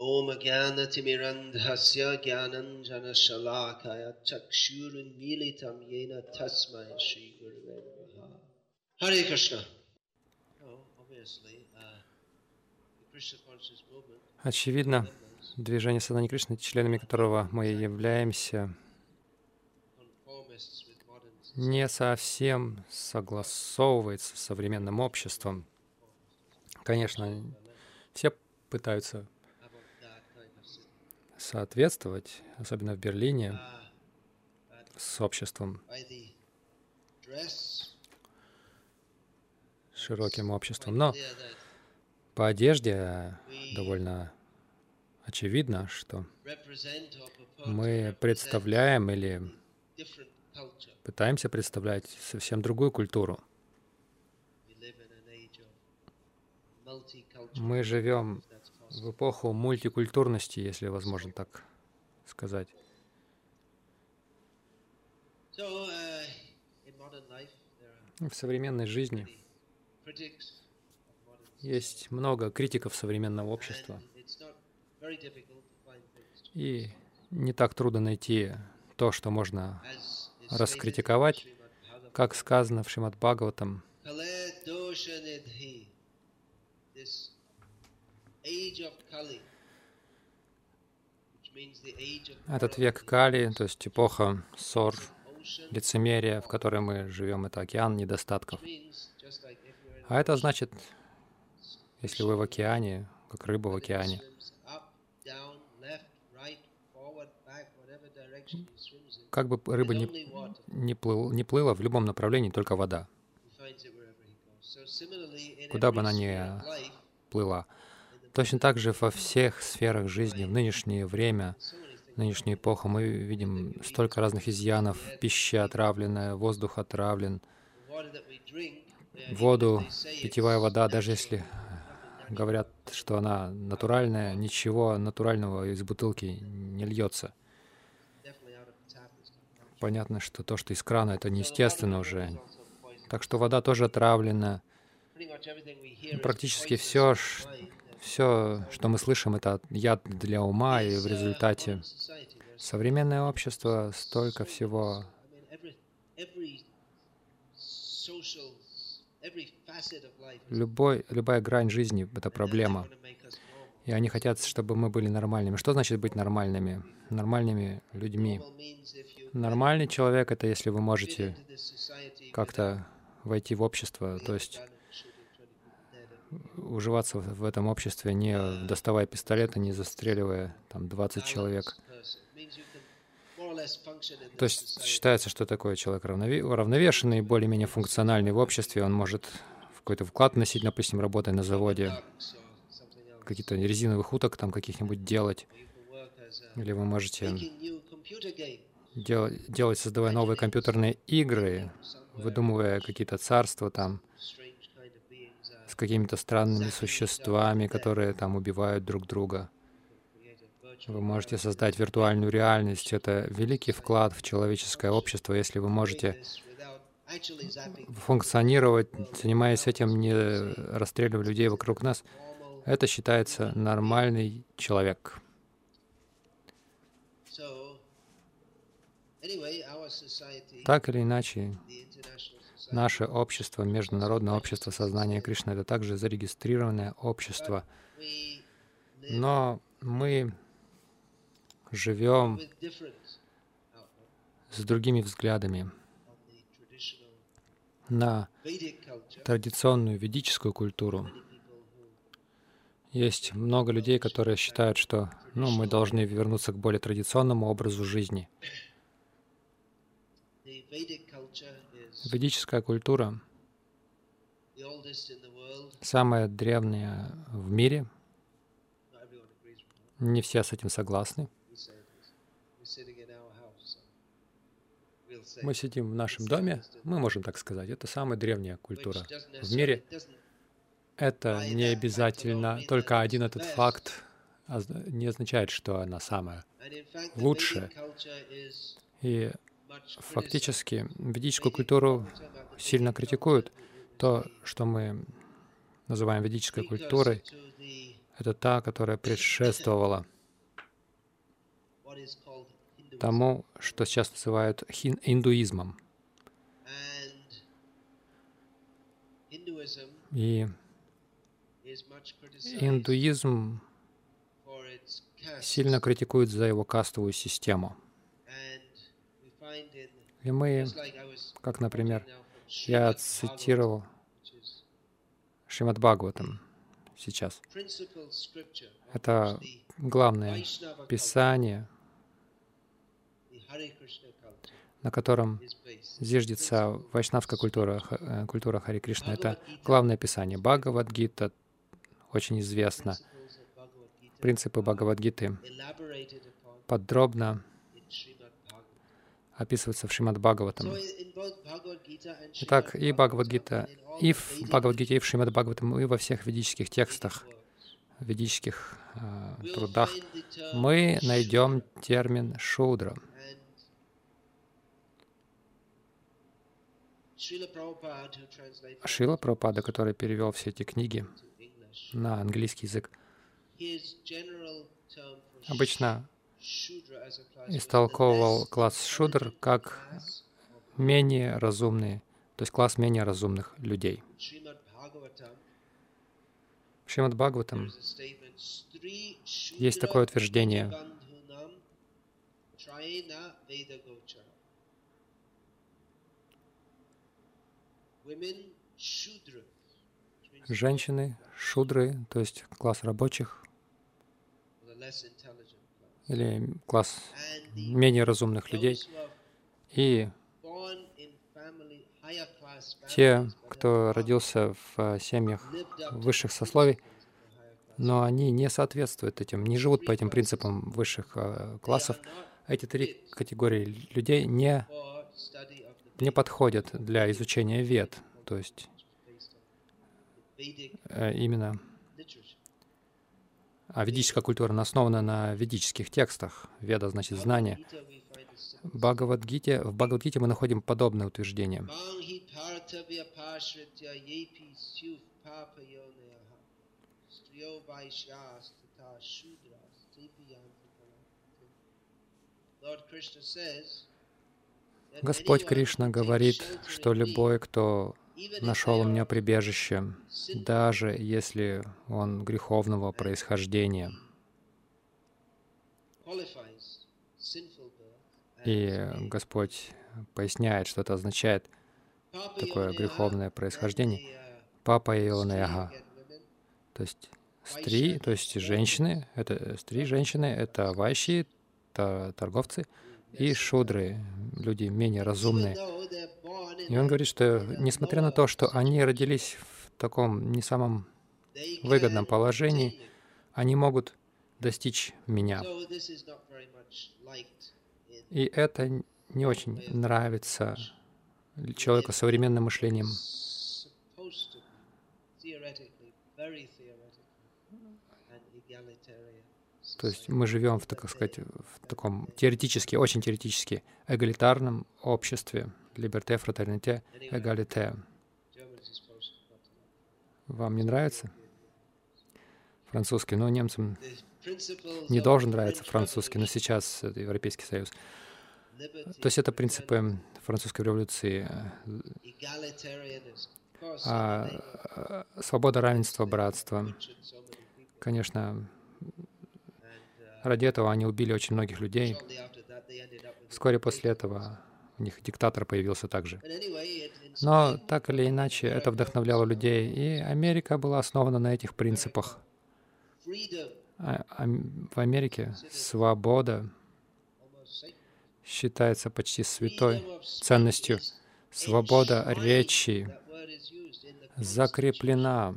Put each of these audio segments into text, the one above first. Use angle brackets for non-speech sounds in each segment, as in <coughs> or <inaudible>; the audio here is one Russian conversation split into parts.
Jnanatimirandhasya Jnananjana Chakshurunmilitam Yena Tasmai Shri Gurave Namaha Hare Krishna. Oh, uh, Очевидно, движение Садани Кришны, членами которого мы являемся, не совсем согласовывается с современным обществом. Конечно, все пытаются соответствовать, особенно в Берлине, с обществом, широким обществом. Но по одежде довольно очевидно, что мы представляем или пытаемся представлять совсем другую культуру. Мы живем. В эпоху мультикультурности, если возможно так сказать. Uh, В современной жизни есть много критиков современного общества, и не так трудно найти то, что можно, раскритиковать, как сказано в Шримад Бхагаватам, этот век Кали, то есть эпоха ссор, лицемерия, в которой мы живем, это океан недостатков. А это значит, если вы в океане, как рыба в океане, как бы рыба не, не, плыл, не плыла в любом направлении, только вода Куда бы она ни плыла. Точно так же во всех сферах жизни, в нынешнее время, в нынешнюю эпоху мы видим столько разных изъянов. Пища отравленная, воздух отравлен, воду, питьевая вода, даже если говорят, что она натуральная, ничего натурального из бутылки не льется. Понятно, что то, что из крана, это неестественно уже. Так что вода тоже отравлена. Практически все, все, что мы слышим, это яд для ума, и в результате современное общество столько всего Любой, любая грань жизни — это проблема. И они хотят, чтобы мы были нормальными. Что значит быть нормальными? Нормальными людьми. Нормальный человек — это если вы можете как-то войти в общество, то есть уживаться в этом обществе, не доставая пистолета, не застреливая там 20 человек. То есть считается, что такой человек равнове- уравновешенный, более-менее функциональный в обществе, он может какой-то вклад вносить, допустим, работая на заводе, какие-то резиновых уток там каких-нибудь делать, или вы можете дел- делать, создавая новые компьютерные игры, выдумывая какие-то царства там с какими-то странными существами, которые там убивают друг друга. Вы можете создать виртуальную реальность. Это великий вклад в человеческое общество, если вы можете функционировать, занимаясь этим, не расстреливая людей вокруг нас. Это считается нормальный человек. Так или иначе, наше общество, Международное общество сознания Кришны, это также зарегистрированное общество. Но мы живем с другими взглядами на традиционную ведическую культуру. Есть много людей, которые считают, что ну, мы должны вернуться к более традиционному образу жизни. Ведическая культура самая древняя в мире. Не все с этим согласны. Мы сидим в нашем доме, мы можем так сказать. Это самая древняя культура в мире. Это не обязательно, только один этот факт оз- не означает, что она самая. is И. фактически ведическую культуру сильно критикуют. То, что мы называем ведической культурой, Это та, которая предшествовала тому, что сейчас называют индуизмом. И индуизм сильно критикует за его кастовую систему. И мы, как, например, я цитировал Шримад Бхагаватам сейчас. Это главное писание, на котором зиждется вайшнавская культура, э, культура Хари Кришна. Это главное писание. Бхагавадгита очень известно. Принципы Бхагавадгиты подробно описываются в Шримад Бхагаватам. Итак, и Бхагавадгита, и в Бхагавадгите, и в Шримад Бхагаватам, и во всех ведических текстах, ведических э, трудах мы найдем термин «шудра». Шила Прабхупада, который перевел все эти книги на английский язык, обычно истолковывал класс шудр как менее разумные, то есть класс менее разумных людей. В Шримад Бхагаватам есть такое утверждение. Женщины, шудры, то есть класс рабочих, или класс менее разумных людей, и те, кто родился в семьях высших сословий, но они не соответствуют этим, не живут по этим принципам высших э, классов. Эти три категории людей не, не подходят для изучения вед, то есть э, именно а ведическая культура основана на ведических текстах. Веда значит знание. Бхагавадгите, в Бхагавадгите мы находим подобное утверждение. Господь Кришна говорит, что любой, кто нашел у меня прибежище, даже если он греховного происхождения. И Господь поясняет, что это означает такое греховное происхождение. Папа Ионаяга. То есть стри, то есть женщины, это стри, женщины, это вайши, торговцы, и шудры, люди менее разумные. И он говорит, что несмотря на то, что они родились в таком не самом выгодном положении, они могут достичь меня. И это не очень нравится человеку с современным мышлением. То есть мы живем в, так сказать, в таком теоретически, очень теоретически эгалитарном обществе. Либерте, фратерните, эгалите. Вам не нравится французский? Ну, немцам не должен нравиться французский, но сейчас это Европейский Союз. То есть это принципы французской революции. А, а, свобода, равенство, братство. Конечно, ради этого они убили очень многих людей. Вскоре после этого у них диктатор появился также. Но так или иначе, это вдохновляло людей, и Америка была основана на этих принципах. А, а в Америке свобода считается почти святой ценностью. Свобода речи закреплена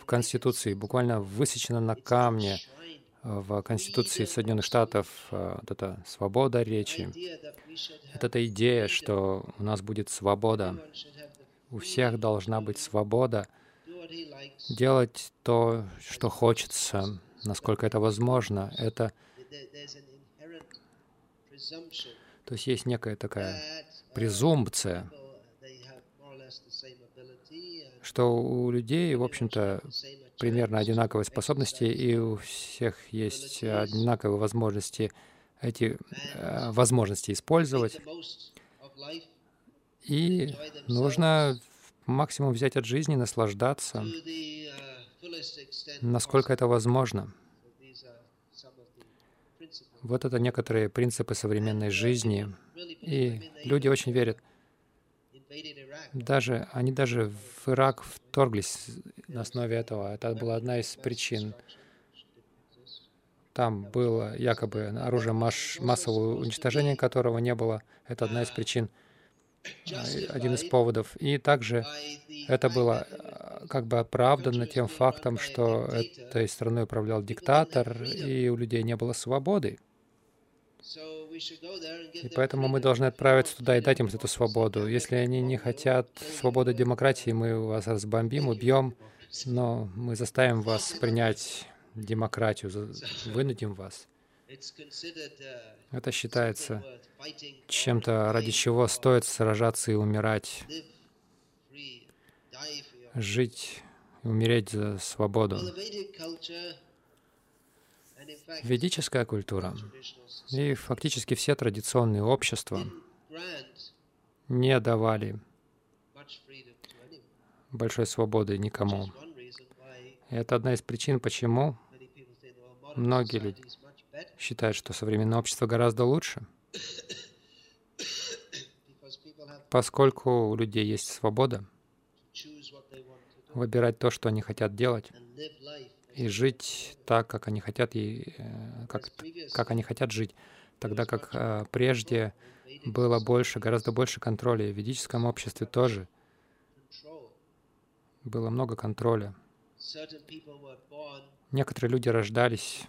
в Конституции, буквально высечена на камне в Конституции Соединенных Штатов, э, вот эта свобода речи. Вот эта идея, что у нас будет свобода, у всех должна быть свобода делать то, что хочется, насколько это возможно. Это то есть есть некая такая презумпция, что у людей, в общем-то, примерно одинаковые способности, и у всех есть одинаковые возможности эти э, возможности использовать. И нужно максимум взять от жизни, наслаждаться, насколько это возможно. Вот это некоторые принципы современной жизни. И люди очень верят. Даже, они даже в Ирак вторглись на основе этого. Это была одна из причин. Там было якобы оружие масс массового уничтожения, которого не было. Это одна из причин, один из поводов. И также это было э, как бы оправдано тем фактом, что этой страной управлял диктатор, и у людей не было свободы. И поэтому мы должны отправиться туда и дать им эту свободу. Если они не хотят свободы демократии, мы вас разбомбим, убьем, но мы заставим вас принять демократию, вынудим вас. Это считается чем-то, ради чего стоит сражаться и умирать, жить и умереть за свободу. Ведическая культура и фактически все традиционные общества не давали большой свободы никому. Это одна из причин, почему многие люди считают, что современное общество гораздо лучше, поскольку у людей есть свобода выбирать то, что они хотят делать, и жить так, как они хотят, и э, как, как они хотят жить, тогда как э, прежде было больше, гораздо больше контроля. В ведическом обществе тоже было много контроля. Некоторые люди рождались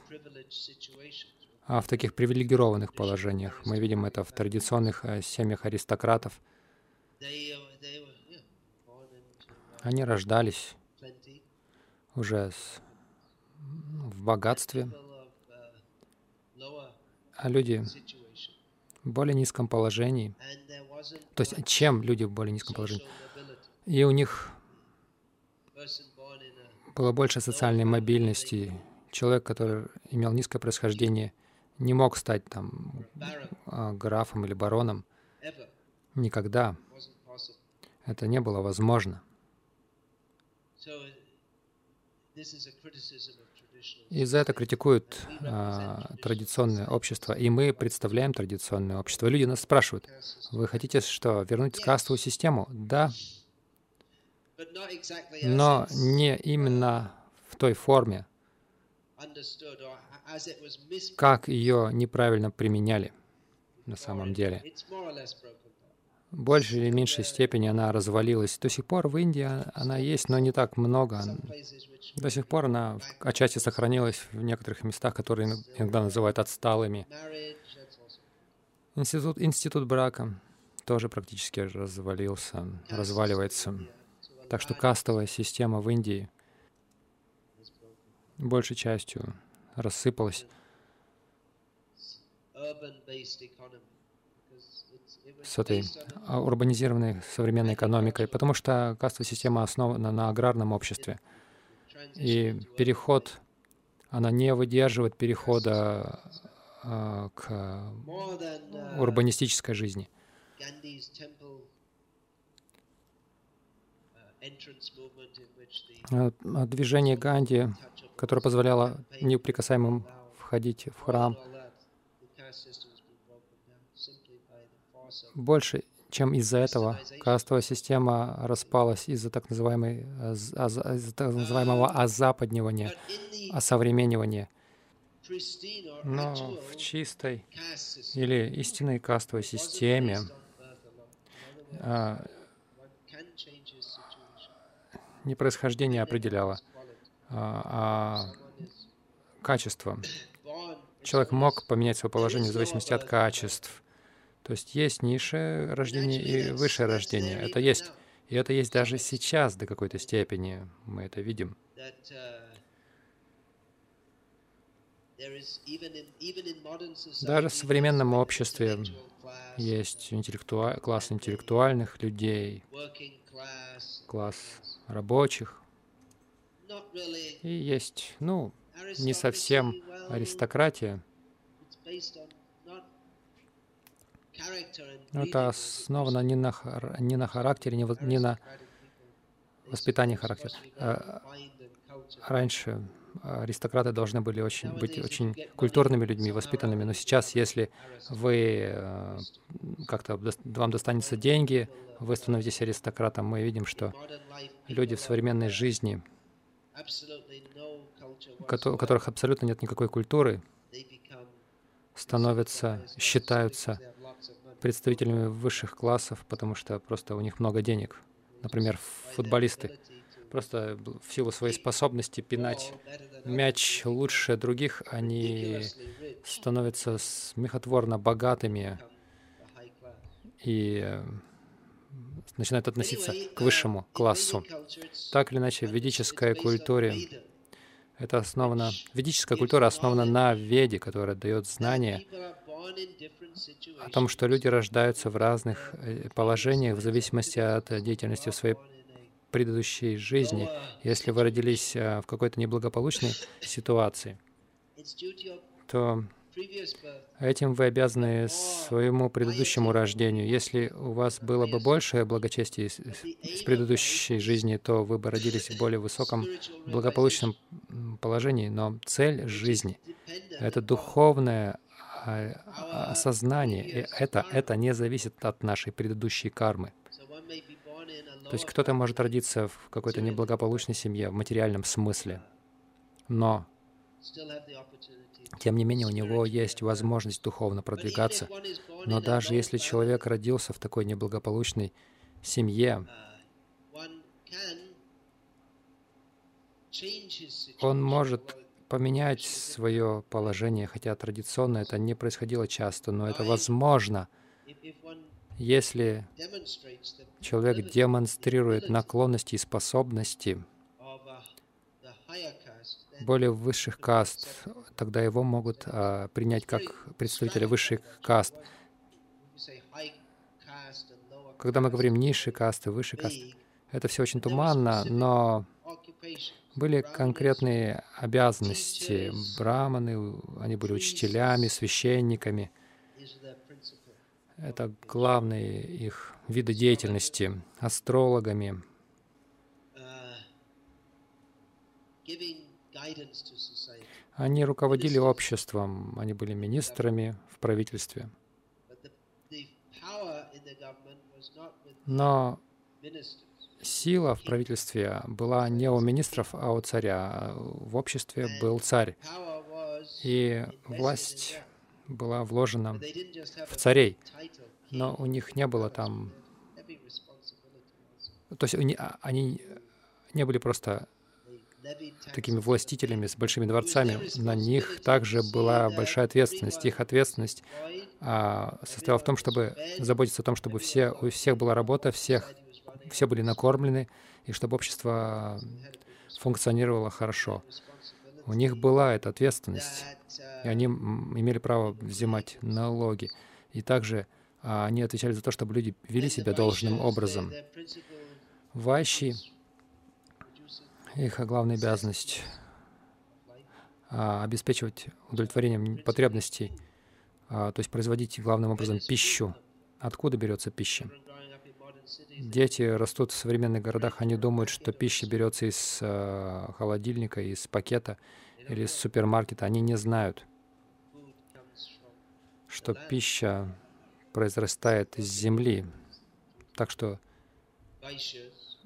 а в таких привилегированных положениях. Мы видим это в традиционных э, семьях аристократов. Они рождались уже с в богатстве, а люди в более низком положении. То есть чем люди в более низком положении? И у них было больше социальной мобильности. Человек, который имел низкое происхождение, не мог стать там а, графом или бароном. Никогда. Это не было возможно. И за это критикуют а, традиционное общество. И мы представляем традиционное общество. Люди нас спрашивают, вы хотите что, вернуть кастовую систему? Да. Но не именно в той форме, как ее неправильно применяли на самом деле. Большей или меньшей степени она развалилась. До сих пор в Индии она есть, но не так много. До сих пор она отчасти сохранилась в некоторых местах, которые иногда называют отсталыми. Институт, институт брака тоже практически развалился, разваливается. Так что кастовая система в Индии большей частью рассыпалась с этой урбанизированной современной экономикой, потому что кастовая система основана на аграрном обществе. И переход, она не выдерживает перехода а, к урбанистической жизни. А, а движение Ганди, которое позволяло неприкасаемым входить в храм, больше, чем из-за этого кастовая система распалась из-за так, называемой, из так называемого озападнивания, осовременивания. Но в чистой или истинной кастовой системе а, не происхождение определяло, а, а качество. Человек мог поменять свое положение в зависимости от качеств. То есть есть низшее рождение и высшее рождение. Это есть. И это есть даже сейчас до какой-то степени. Мы это видим. Даже в современном обществе есть интеллектуа... класс интеллектуальных людей, класс рабочих. И есть, ну, не совсем аристократия. Но это основано не на, не на характере, не, не на воспитании характера. А, раньше аристократы должны были очень, быть очень культурными людьми, воспитанными, но сейчас, если вы э, как-то вам достанется деньги, вы становитесь аристократом, мы видим, что люди в современной жизни, у которых абсолютно нет никакой культуры, становятся, считаются представителями высших классов, потому что просто у них много денег. Например, футболисты просто в силу своей способности пинать мяч лучше других, они становятся смехотворно богатыми и э, начинают относиться к высшему классу. Так или иначе, в ведической культуре это основано, ведическая культура основана на веде, которая дает знания о том, что люди рождаются в разных э, положениях в зависимости от деятельности в своей предыдущей жизни. Если вы родились э, в какой-то неблагополучной ситуации, то этим вы обязаны своему предыдущему рождению. Если у вас было бы большее благочестие с предыдущей жизни, то вы бы родились в более высоком благополучном положении. Но цель жизни — это духовное осознание. И это, это не зависит от нашей предыдущей кармы. То есть кто-то может родиться в какой-то неблагополучной семье в материальном смысле, но тем не менее у него есть возможность духовно продвигаться. Но даже если человек родился в такой неблагополучной семье, он может поменять свое положение, хотя традиционно это не происходило часто, но это возможно, если человек демонстрирует наклонности и способности более высших каст, тогда его могут а, принять как представителя высших каст. Когда мы говорим низшие касты, высшие касты, это все очень туманно, но были конкретные обязанности. Браманы, они были учителями, священниками. Это главные их виды деятельности, астрологами, они руководили обществом, они были министрами в правительстве. Но сила в правительстве была не у министров, а у царя. В обществе был царь. И власть была вложена в царей. Но у них не было там... То есть а, они не были просто такими властителями с большими дворцами. На них также была большая ответственность. Их ответственность а, состояла в том, чтобы заботиться о том, чтобы все, у всех была работа, всех все были накормлены, и чтобы общество функционировало хорошо. У них была эта ответственность, и они имели право взимать налоги. И также а, они отвечали за то, чтобы люди вели себя должным образом. Вайши, их главная обязанность а, обеспечивать удовлетворением потребностей, а, то есть производить главным образом пищу. Откуда берется пища? Дети растут в современных городах, они думают, что пища берется из э, холодильника, из пакета или из супермаркета. Они не знают, что пища произрастает из земли. Так что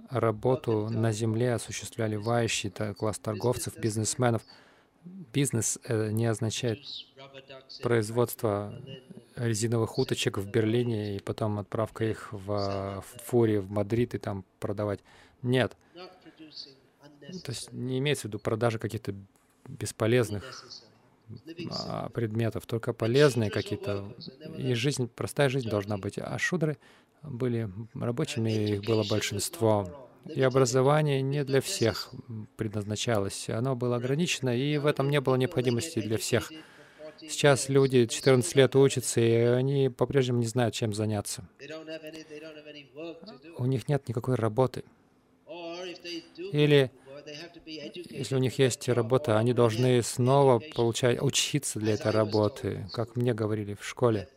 работу на земле осуществляли вайщи, класс торговцев, бизнесменов. Бизнес э, не означает производство резиновых уточек в Берлине и потом отправка их в, фуре в Мадрид и там продавать. Нет. То есть не имеется в виду продажа каких-то бесполезных а, предметов, только полезные какие-то. И жизнь, простая жизнь должна быть. А шудры были рабочими, их было большинство. И образование не для всех предназначалось. Оно было ограничено, и в этом не было необходимости для всех. Сейчас люди 14 лет учатся, и они по-прежнему не знают, чем заняться. У них нет никакой работы. Или если у них есть работа, они должны снова получать, учиться для этой работы, как мне говорили в школе.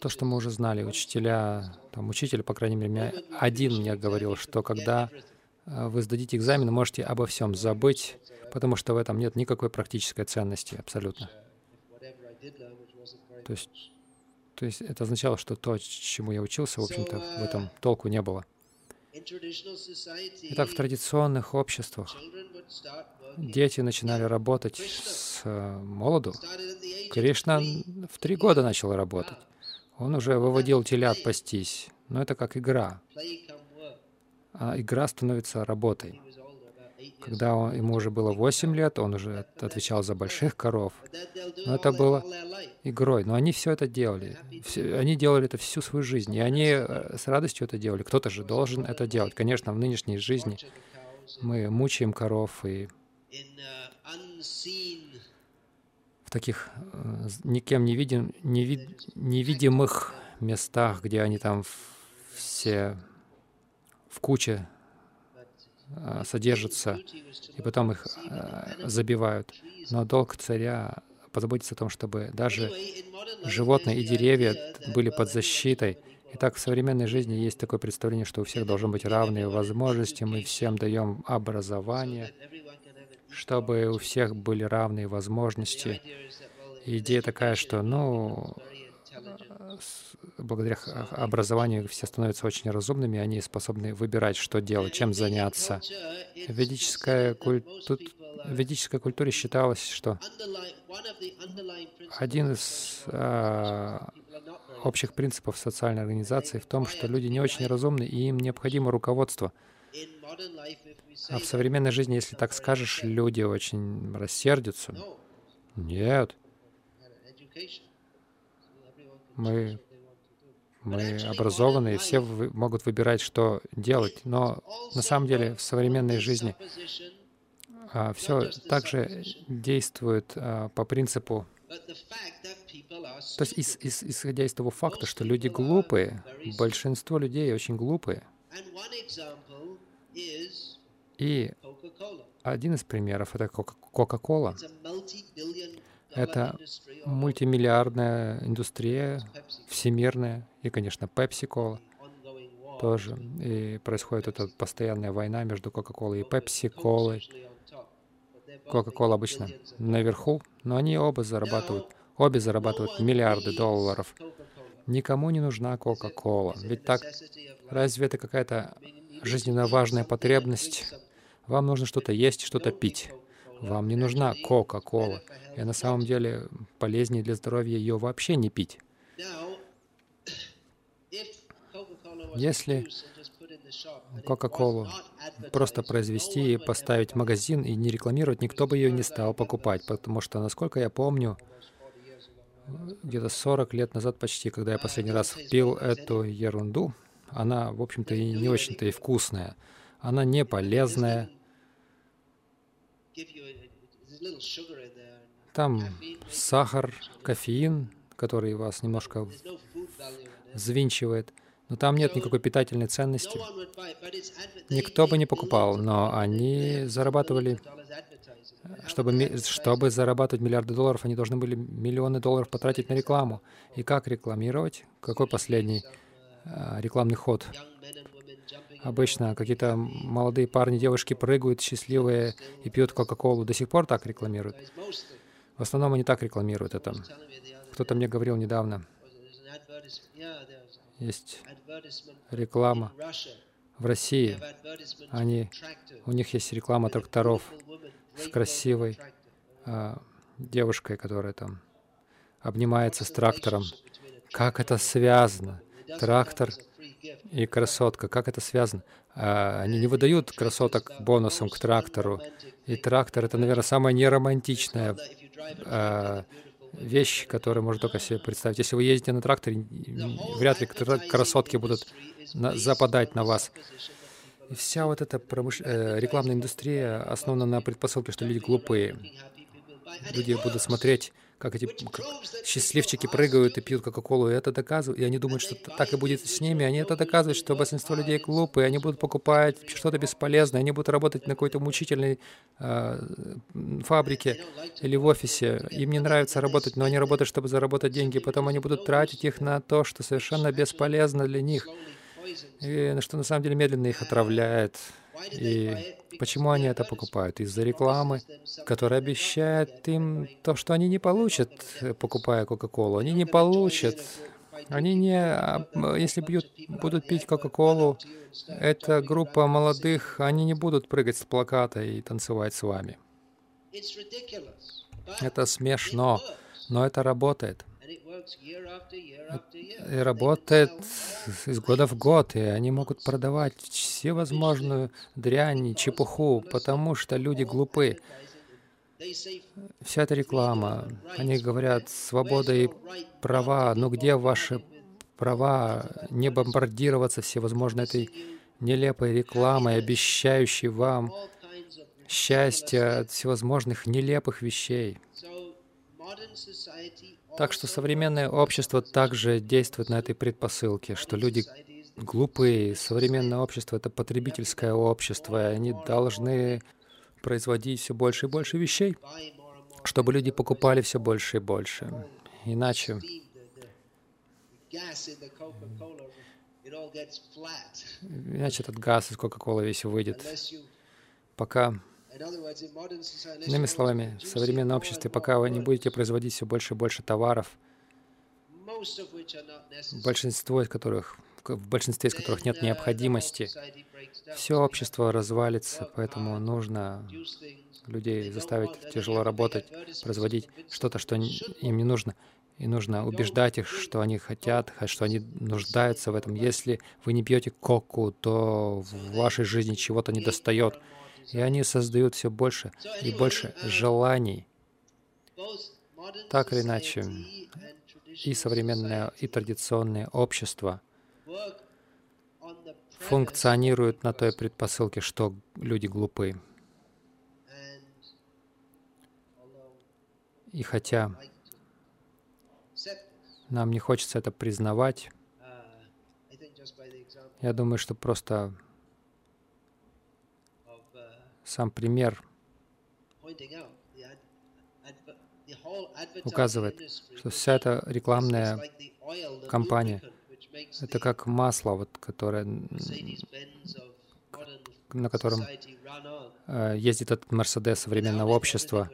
То, что мы уже знали, учителя, там, учитель, по крайней мере, один мне говорил, что когда э, вы сдадите экзамен, можете обо всем забыть, потому что в этом нет никакой практической ценности абсолютно. То есть, то есть это означало, что то, чему я учился, в общем-то, в этом толку не было. Итак, в традиционных обществах дети начинали работать с э, молоду. Кришна в три года начал работать. Он уже выводил телят пастись. Но это как игра. А игра становится работой. Когда он, ему уже было 8 лет, он уже отвечал за больших коров. Но это было игрой. Но они все это делали. Все, они делали это всю свою жизнь. И они э, с радостью это делали. Кто-то же должен это делать. Конечно, в нынешней жизни мы мучаем коров и в таких э, никем не видим, невид, невидимых местах, где они там все в куче а, содержатся, и потом их а, забивают. Но долг царя позаботиться о том, чтобы даже животные и деревья были под защитой. Итак, в современной жизни есть такое представление, что у всех должны быть равные возможности, мы всем даем образование, чтобы у всех были равные возможности. идея такая, что, ну, благодаря образованию все становятся очень разумными, они способны выбирать, что делать, чем заняться. В ведической, культу... в ведической культуре считалось, что один из а, общих принципов социальной организации в том, что люди не очень разумны, и им необходимо руководство. А в современной жизни, если так скажешь, люди очень рассердятся. Нет. Мы мы образованы, и все могут выбирать, что делать. Но на самом деле в современной жизни а, все также действует а, по принципу, то есть ис, ис, исходя из того факта, что люди глупые, большинство людей очень глупые. И один из примеров — это Кока-Кола. Это мультимиллиардная индустрия, всемирная, и, конечно, Pepsi-Cola тоже. И происходит эта постоянная война между Coca-Cola и Pepsi-Cola. Coca-Cola обычно наверху, но они оба зарабатывают, обе зарабатывают миллиарды долларов. Никому не нужна Coca-Cola. Ведь так, разве это какая-то жизненно важная потребность? Вам нужно что-то есть, что-то пить. Вам не нужна Кока-Кола. И на самом деле полезнее для здоровья ее вообще не пить. Если Кока-Колу просто произвести и поставить в магазин и не рекламировать, никто бы ее не стал покупать, потому что, насколько я помню, где-то 40 лет назад почти, когда я последний раз пил эту ерунду, она, в общем-то, и не очень-то и вкусная. Она не полезная, там сахар, кофеин, который вас немножко взвинчивает, но там нет никакой питательной ценности. Никто бы не покупал, но они зарабатывали, чтобы, чтобы зарабатывать миллиарды долларов, они должны были миллионы долларов потратить на рекламу. И как рекламировать? Какой последний а, рекламный ход? Обычно какие-то молодые парни, девушки прыгают счастливые и пьют Кока-Колу. До сих пор так рекламируют. В основном они так рекламируют это. Кто-то мне говорил недавно, есть реклама в России. Они, у них есть реклама тракторов с красивой а, девушкой, которая там обнимается с трактором. Как это связано? Трактор и красотка. Как это связано? А, они не выдают красоток бонусом к трактору. И трактор — это, наверное, самая неромантичная а, вещь, которую можно только себе представить. Если вы ездите на тракторе, вряд ли красотки будут западать на вас. И вся вот эта промыш... э, рекламная индустрия основана на предпосылке, что люди глупые. люди будут смотреть, как эти как счастливчики прыгают и пьют Кока-Колу, и это доказывают, и они думают, что так и будет с ними, они это доказывают, что большинство людей глупые, они будут покупать что-то бесполезное, они будут работать на какой-то мучительной э, фабрике или в офисе, им не нравится работать, но они работают, чтобы заработать деньги, потом они будут тратить их на то, что совершенно бесполезно для них, и что на самом деле медленно их отравляет. И почему они это покупают? Из-за рекламы, которая обещает им то, что они не получат, покупая Кока-Колу. Они не получат. Они не... А, если бьют, будут пить Кока-Колу, эта группа молодых, они не будут прыгать с плаката и танцевать с вами. Это смешно, но это работает и работает из года в год, и они могут продавать всевозможную дрянь и чепуху, потому что люди глупы. Вся эта реклама, они говорят, свобода и права, но где ваши права не бомбардироваться всевозможной этой нелепой рекламой, обещающей вам счастье от всевозможных нелепых вещей. Так что современное общество также действует на этой предпосылке, что люди глупые. Современное общество — это потребительское общество, и они должны производить все больше и больше вещей, чтобы люди покупали все больше и больше. Иначе Иначе этот газ из Кока-Колы весь выйдет. Пока Иными словами, в современном обществе, пока вы не будете производить все больше и больше товаров, большинство из которых, в большинстве из которых нет необходимости, все общество развалится, поэтому нужно людей заставить тяжело работать, производить что-то, что им не нужно. И нужно убеждать их, что они хотят, что они нуждаются в этом. Если вы не пьете коку, то в вашей жизни чего-то не достает. И они создают все больше и больше желаний. Так или иначе, и современное, и традиционное общество функционируют на той предпосылке, что люди глупы. И хотя нам не хочется это признавать, я думаю, что просто сам пример указывает, что вся эта рекламная кампания — это как масло, вот, которое, на котором э, ездит этот Мерседес современного общества.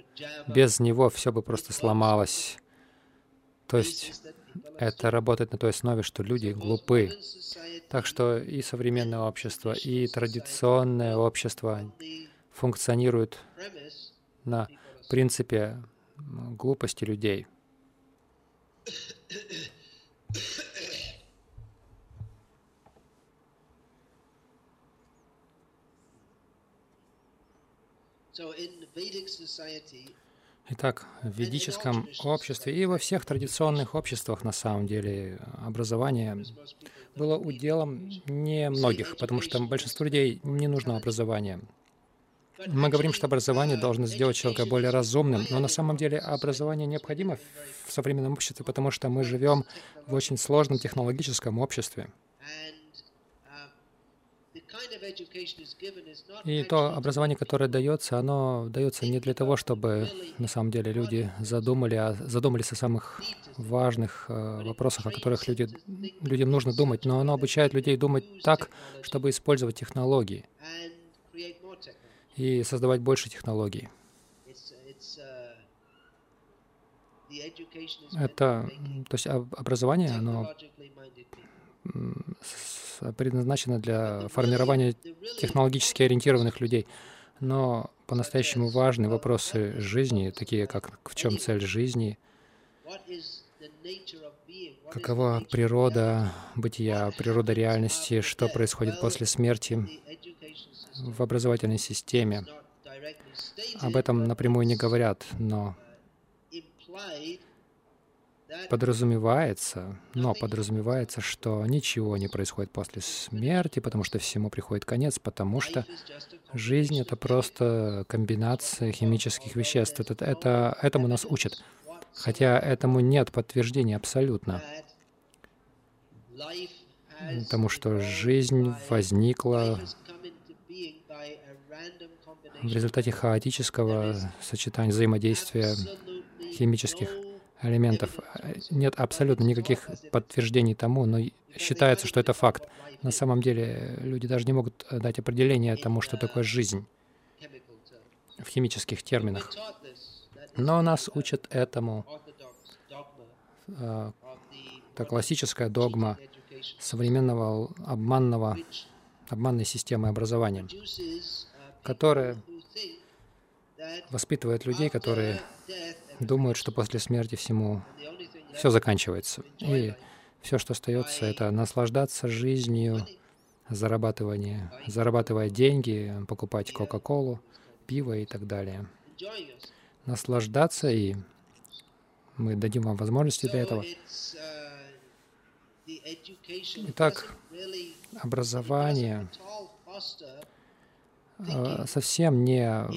Без него все бы просто сломалось. То есть это работает на той основе, что люди глупы. Так что и современное общество, и традиционное общество функционирует на принципе глупости людей. Итак, в ведическом обществе и во всех традиционных обществах на самом деле образование было уделом немногих, потому что большинству людей не нужно образование. Мы говорим, что образование должно сделать человека более разумным, но на самом деле образование необходимо в современном обществе, потому что мы живем в очень сложном технологическом обществе. И то образование, которое дается, оно дается не для того, чтобы на самом деле люди задумали, а задумались о самых важных э, вопросах, о которых люди, людям нужно думать, но оно обучает людей думать так, чтобы использовать технологии и создавать больше технологий. Это, то есть образование, оно предназначено для формирования технологически ориентированных людей. Но по-настоящему важны вопросы жизни, такие как в чем цель жизни, какова природа бытия, природа реальности, что происходит после смерти в образовательной системе. Об этом напрямую не говорят, но подразумевается, но подразумевается, что ничего не происходит после смерти, потому что всему приходит конец, потому что жизнь — это просто комбинация химических веществ. Это, это, этому нас учат. Хотя этому нет подтверждения абсолютно. Потому что жизнь возникла в результате хаотического сочетания взаимодействия химических элементов. Нет абсолютно никаких подтверждений тому, но считается, что это факт. На самом деле люди даже не могут дать определение тому, что такое жизнь в химических терминах. Но нас учат этому. Это классическая догма современного обманного, обманной системы образования, которая воспитывает людей, которые думают, что после смерти всему все заканчивается. И все, что остается, это наслаждаться жизнью, зарабатывание, зарабатывая деньги, покупать Кока-Колу, пиво и так далее. Наслаждаться, и мы дадим вам возможности для этого. Итак, образование совсем не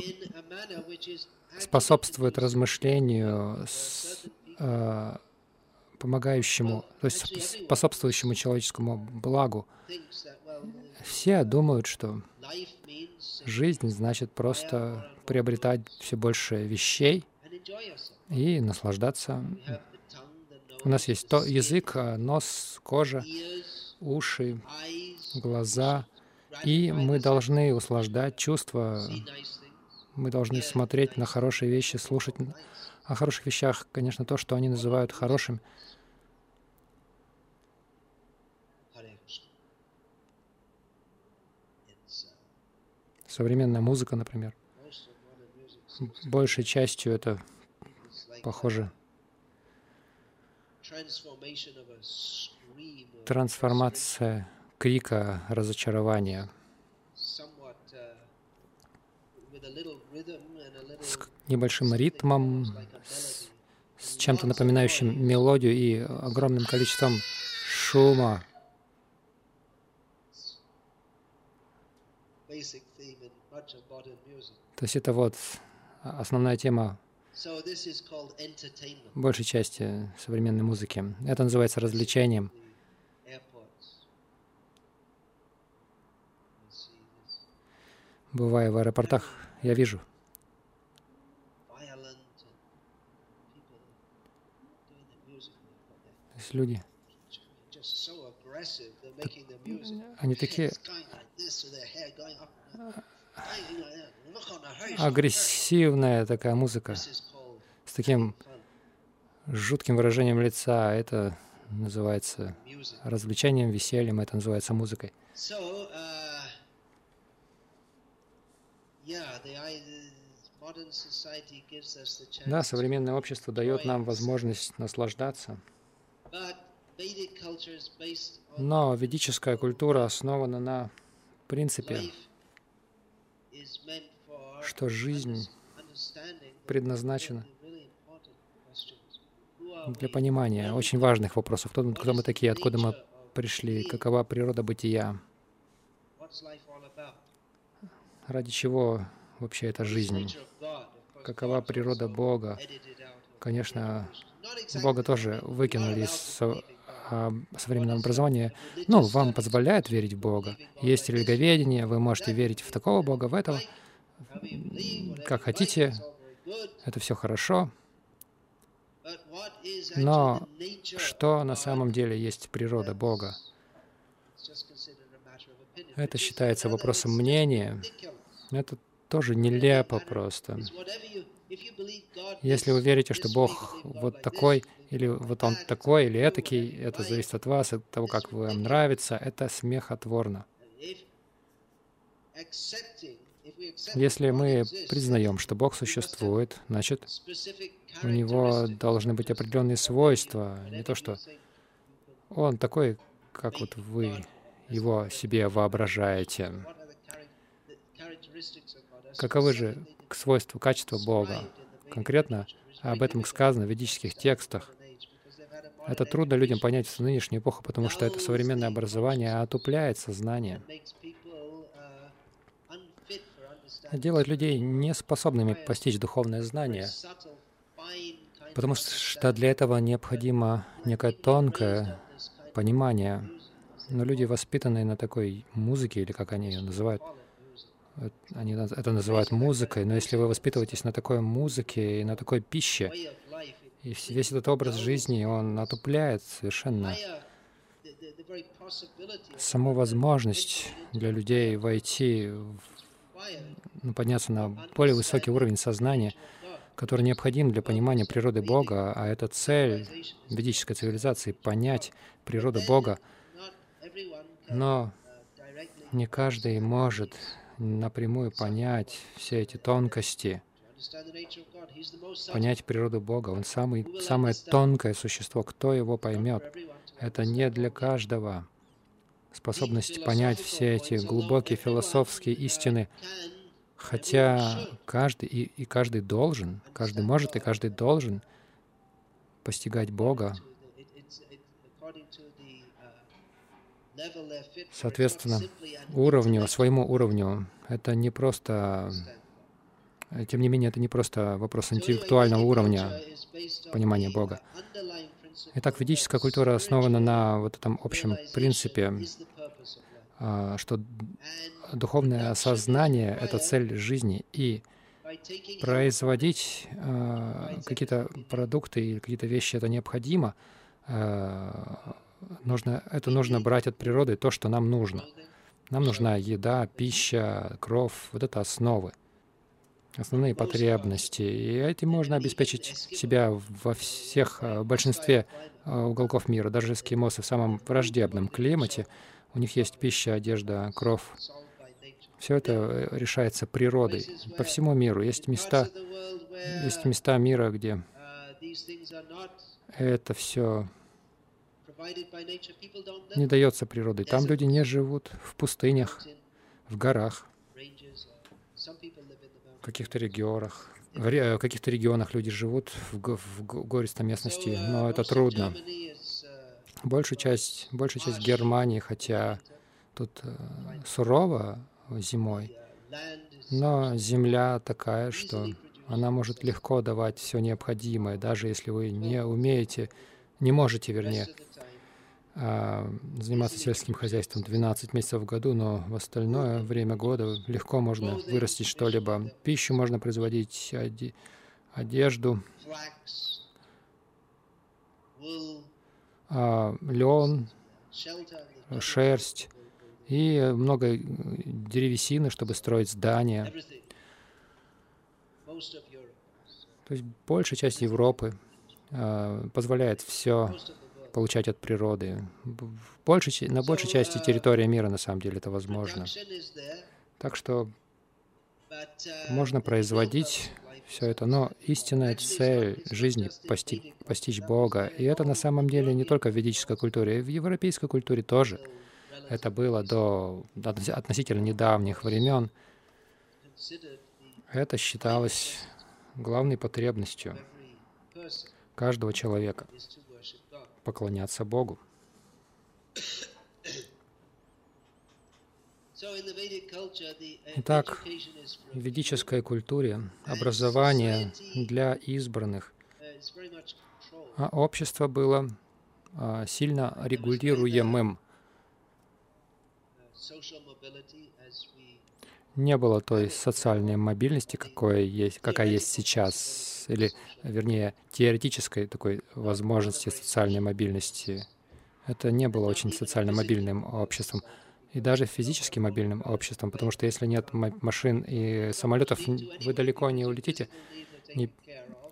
способствует размышлению, с, э, помогающему, то есть способствующему человеческому благу. Все думают, что жизнь значит просто приобретать все больше вещей и наслаждаться. У нас есть то, язык, нос, кожа, уши, глаза, и мы должны услаждать чувства мы должны смотреть на хорошие вещи, слушать о хороших вещах, конечно, то, что они называют хорошим. Современная музыка, например. Большей частью это похоже трансформация крика разочарования с небольшим ритмом, с, с чем-то напоминающим мелодию и огромным количеством шума. То есть это вот основная тема большей части современной музыки. Это называется развлечением. Бывая в аэропортах, я вижу. То есть люди, они такие агрессивная такая музыка с таким жутким выражением лица. Это называется развлечением, весельем, это называется музыкой. Да, современное общество дает нам возможность наслаждаться. Но ведическая культура основана на принципе, что жизнь предназначена для понимания очень важных вопросов. Кто, кто мы такие, откуда мы пришли, какова природа бытия, ради чего вообще эта жизнь, какова природа Бога. Конечно, Бога тоже выкинули из а, современного образования. Ну, вам позволяет верить в Бога. Есть религоведение, вы можете верить в такого Бога, в этого, как хотите. Это все хорошо. Но что на самом деле есть природа Бога? Это считается вопросом мнения. Это тоже нелепо просто. Если вы верите, что Бог вот такой, или вот Он такой, или этакий, это зависит от вас, от того, как вам нравится, это смехотворно. Если мы признаем, что Бог существует, значит, у Него должны быть определенные свойства, не то что Он такой, как вот вы его себе воображаете. Каковы же свойства, качества Бога? Конкретно об этом сказано в ведических текстах. Это трудно людям понять в нынешнюю эпоху, потому что это современное образование отупляет сознание, делает людей неспособными постичь духовное знание, потому что для этого необходимо некое тонкое понимание. Но люди, воспитанные на такой музыке, или как они ее называют, они это называют музыкой, но если вы воспитываетесь на такой музыке и на такой пище, и весь этот образ жизни, он отупляет совершенно саму возможность для людей войти, ну, подняться на более высокий уровень сознания, который необходим для понимания природы Бога, а это цель ведической цивилизации — понять природу Бога. Но не каждый может напрямую понять все эти тонкости, понять природу Бога. Он самый, самое тонкое существо. Кто его поймет? Это не для каждого. Способность понять все эти глубокие философские истины, хотя каждый и, и каждый должен, каждый может и каждый должен постигать Бога. Соответственно, уровню, своему уровню, это не просто Э, тем не менее, это не просто вопрос интеллектуального уровня понимания Бога. Итак, ведическая культура основана на вот этом общем принципе, а, что духовное осознание — это цель жизни, и производить а, какие-то продукты или какие-то вещи — это необходимо. Нужно, это нужно брать от природы то, что нам нужно. Нам нужна еда, пища, кровь — вот это основы. Основные потребности. И этим можно обеспечить себя во всех, в большинстве уголков мира, даже эскимосы в самом враждебном климате. У них есть пища, одежда, кровь. Все это э, решается природой по всему миру. Есть места, есть места мира, где это все не дается природой. Там люди не живут в пустынях, в горах в каких-то регионах. В каких-то регионах люди живут в, в гористой местности, но это трудно. Большая часть, большая часть Германии, хотя тут э, сурово зимой, но земля такая, что она может легко давать все необходимое, даже если вы не умеете, не можете, вернее, заниматься сельским хозяйством 12 месяцев в году, но в остальное время года легко можно вырастить что-либо. Пищу можно производить, одежду, а, лен, шерсть и много деревесины, чтобы строить здания. То есть большая часть Европы а, позволяет все получать от природы. Больше, на большей части территории мира, на самом деле, это возможно. Так что можно производить все это, но истинная цель жизни — постичь, постичь Бога. И это на самом деле не только в ведической культуре, и в европейской культуре тоже. Это было до относительно недавних времен. Это считалось главной потребностью каждого человека поклоняться Богу. Итак, в ведической культуре образование для избранных, а общество было а, сильно регулируемым. Не было той социальной мобильности, какой есть, какая есть сейчас или, вернее, теоретической такой возможности социальной мобильности. Это не было очень социально мобильным обществом и даже физически мобильным обществом, потому что если нет машин и самолетов, вы далеко не улетите. Не...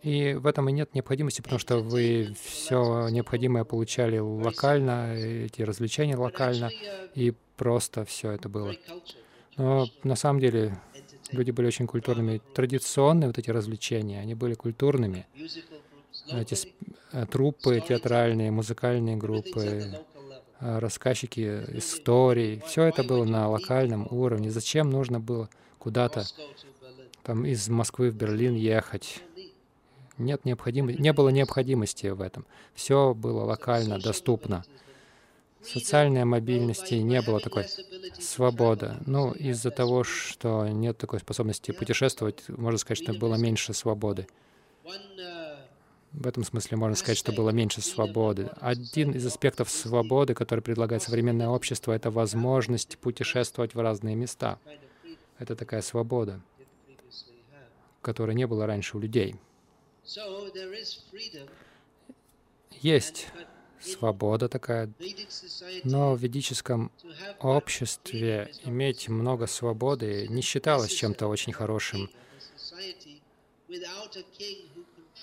И в этом и нет необходимости, потому что вы все необходимое получали локально, эти развлечения локально, и просто все это было. Но на самом деле Люди были очень культурными. Традиционные вот эти развлечения, они были культурными. Эти труппы театральные, музыкальные группы, э, рассказчики историй, все это было на локальном уровне. Зачем нужно было куда-то там из Москвы в Берлин ехать? Нет необходимости, не было необходимости в этом. Все было локально, доступно. Социальной мобильности не было такой свободы. Ну, из-за того, что нет такой способности путешествовать, можно сказать, что было меньше свободы. В этом смысле можно сказать, что было меньше свободы. Один из аспектов свободы, который предлагает современное общество, это возможность путешествовать в разные места. Это такая свобода, которой не было раньше у людей. Есть свобода такая, но в ведическом обществе иметь много свободы не считалось чем-то очень хорошим.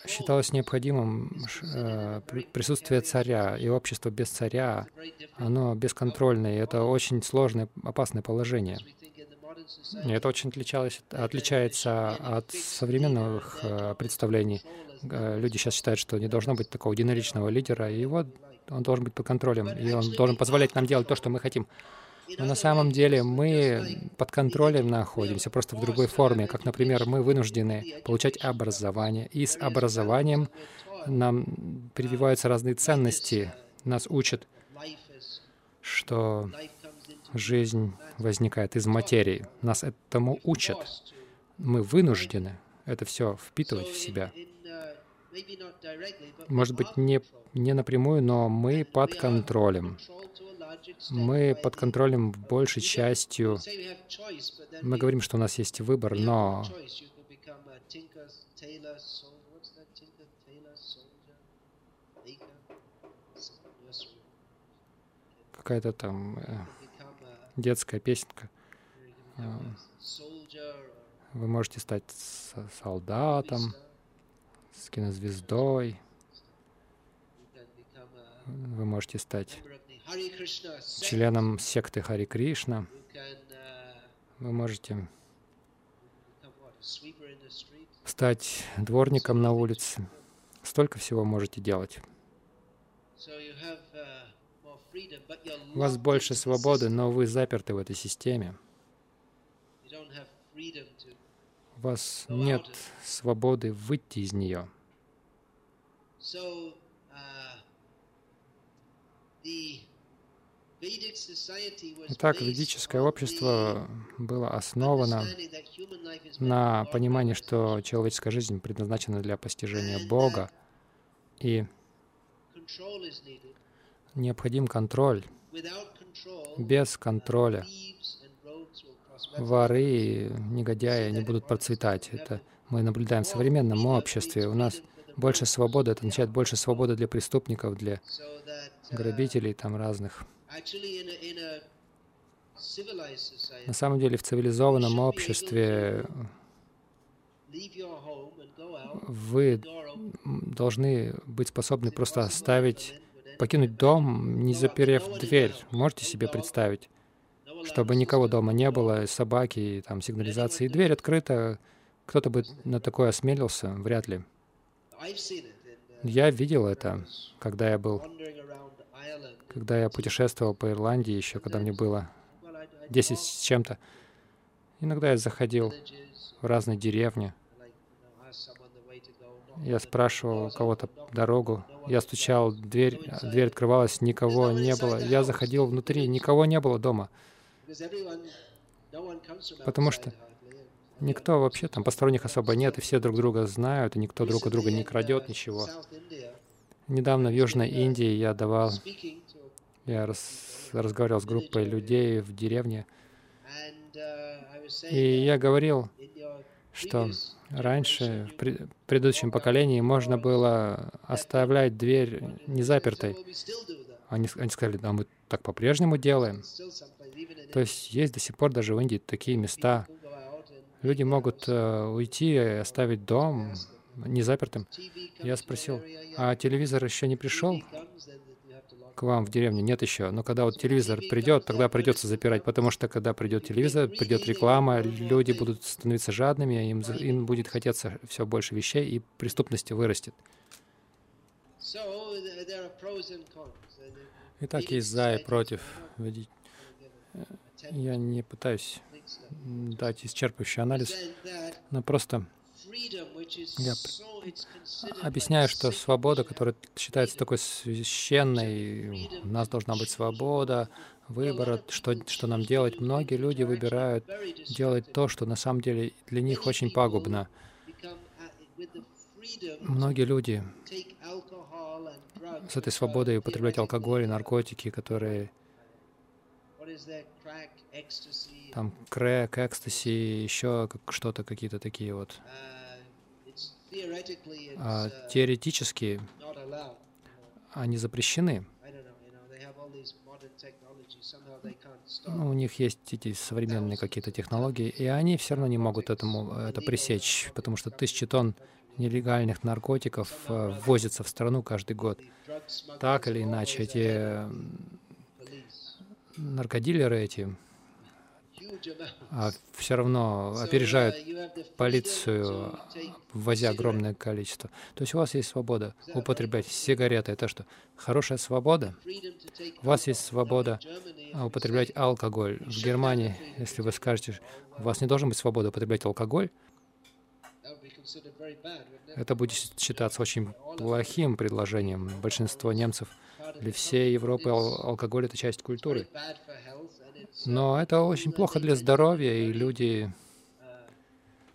Считалось необходимым э, присутствие царя, и общество без царя, оно бесконтрольное, и это очень сложное, опасное положение. Это очень отличалось, отличается от современных э, представлений. Э, люди сейчас считают, что не должно быть такого единоличного лидера, и вот он должен быть под контролем, и он должен позволять нам делать то, что мы хотим. Но на самом деле мы под контролем находимся, просто в другой форме. Как, например, мы вынуждены получать образование, и с образованием нам прививаются разные ценности. Нас учат, что жизнь возникает из материи. Нас этому учат. Мы вынуждены это все впитывать в себя. Может быть, не, не напрямую, но мы под контролем мы под контролем большей частью. Мы говорим, что у нас есть выбор, но какая-то там э, детская песенка. Э, вы можете стать солдатом, с кинозвездой. Вы можете стать членом секты Хари Кришна. Вы можете стать дворником на улице. Столько всего можете делать. У вас больше свободы, но вы заперты в этой системе. У вас нет свободы выйти из нее. Итак, ведическое общество было основано на понимании, что человеческая жизнь предназначена для постижения Бога, и необходим контроль. Без контроля воры и негодяи не будут процветать. Это мы наблюдаем в современном обществе. У нас больше свободы, это означает больше свободы для преступников, для грабителей там разных. На самом деле в цивилизованном обществе вы должны быть способны просто оставить, покинуть дом, не заперев дверь. Можете себе представить? Чтобы никого дома не было, собаки, там, сигнализации. Дверь открыта. Кто-то бы на такое осмелился? Вряд ли. Я видел это, когда я был когда я путешествовал по Ирландии еще, когда мне было 10 с чем-то, иногда я заходил в разные деревни. Я спрашивал у кого-то дорогу. Я стучал, дверь, дверь открывалась, никого не было. Я заходил внутри, никого не было дома. Потому что никто вообще, там посторонних особо нет, и все друг друга знают, и никто друг у друга не крадет ничего. Недавно в Южной Индии я давал я рас, разговаривал с группой людей в деревне, и я говорил, что раньше, в предыдущем поколении, можно было оставлять дверь незапертой. Они, они сказали, да, мы так по-прежнему делаем. То есть есть до сих пор даже в Индии такие места. Люди могут uh, уйти и оставить дом незапертым. Я спросил, а телевизор еще не пришел? К вам в деревню? Нет еще. Но когда вот телевизор придет, тогда придется запирать, потому что когда придет телевизор, придет реклама, люди будут становиться жадными, им, им будет хотеться все больше вещей, и преступность вырастет. Итак, есть за и против. Я не пытаюсь дать исчерпывающий анализ, но просто Я объясняю, что свобода, которая считается такой священной, у нас должна быть свобода, выбора, что, что нам делать. Многие люди выбирают делать то, что на самом деле для них очень пагубно. Многие люди с этой свободой употреблять алкоголь и наркотики, которые там крэк, экстаси, еще что-то, какие-то такие вот. А теоретически они запрещены. Ну, у них есть эти современные какие-то технологии, и они все равно не могут этому это пресечь, потому что тысячи тонн нелегальных наркотиков э, ввозятся в страну каждый год. Так или иначе, эти наркодилеры эти а все равно опережают полицию, ввозя огромное количество. То есть у вас есть свобода употреблять сигареты. Это что? Хорошая свобода? У вас есть свобода употреблять алкоголь. В Германии, если вы скажете, у вас не должен быть свобода употреблять алкоголь, это будет считаться очень плохим предложением. Большинство немцев для всей Европы алкоголь — это часть культуры. Но это очень плохо для здоровья, и люди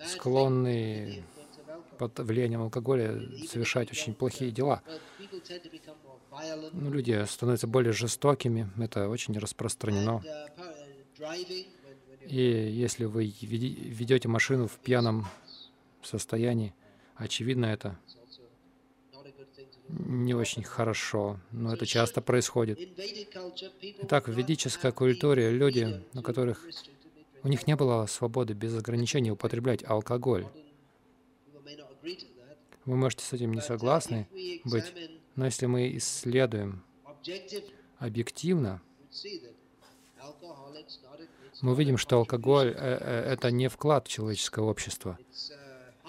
склонны под влиянием алкоголя совершать очень плохие дела. Ну, люди становятся более жестокими, это очень распространено. И если вы ведете машину в пьяном состоянии, очевидно, это не очень хорошо, но это часто происходит. Итак, в ведической культуре люди, у которых у них не было свободы без ограничений употреблять алкоголь. Вы можете с этим не согласны быть, но если мы исследуем объективно, мы увидим, что алкоголь э, — это не вклад в человеческое общество.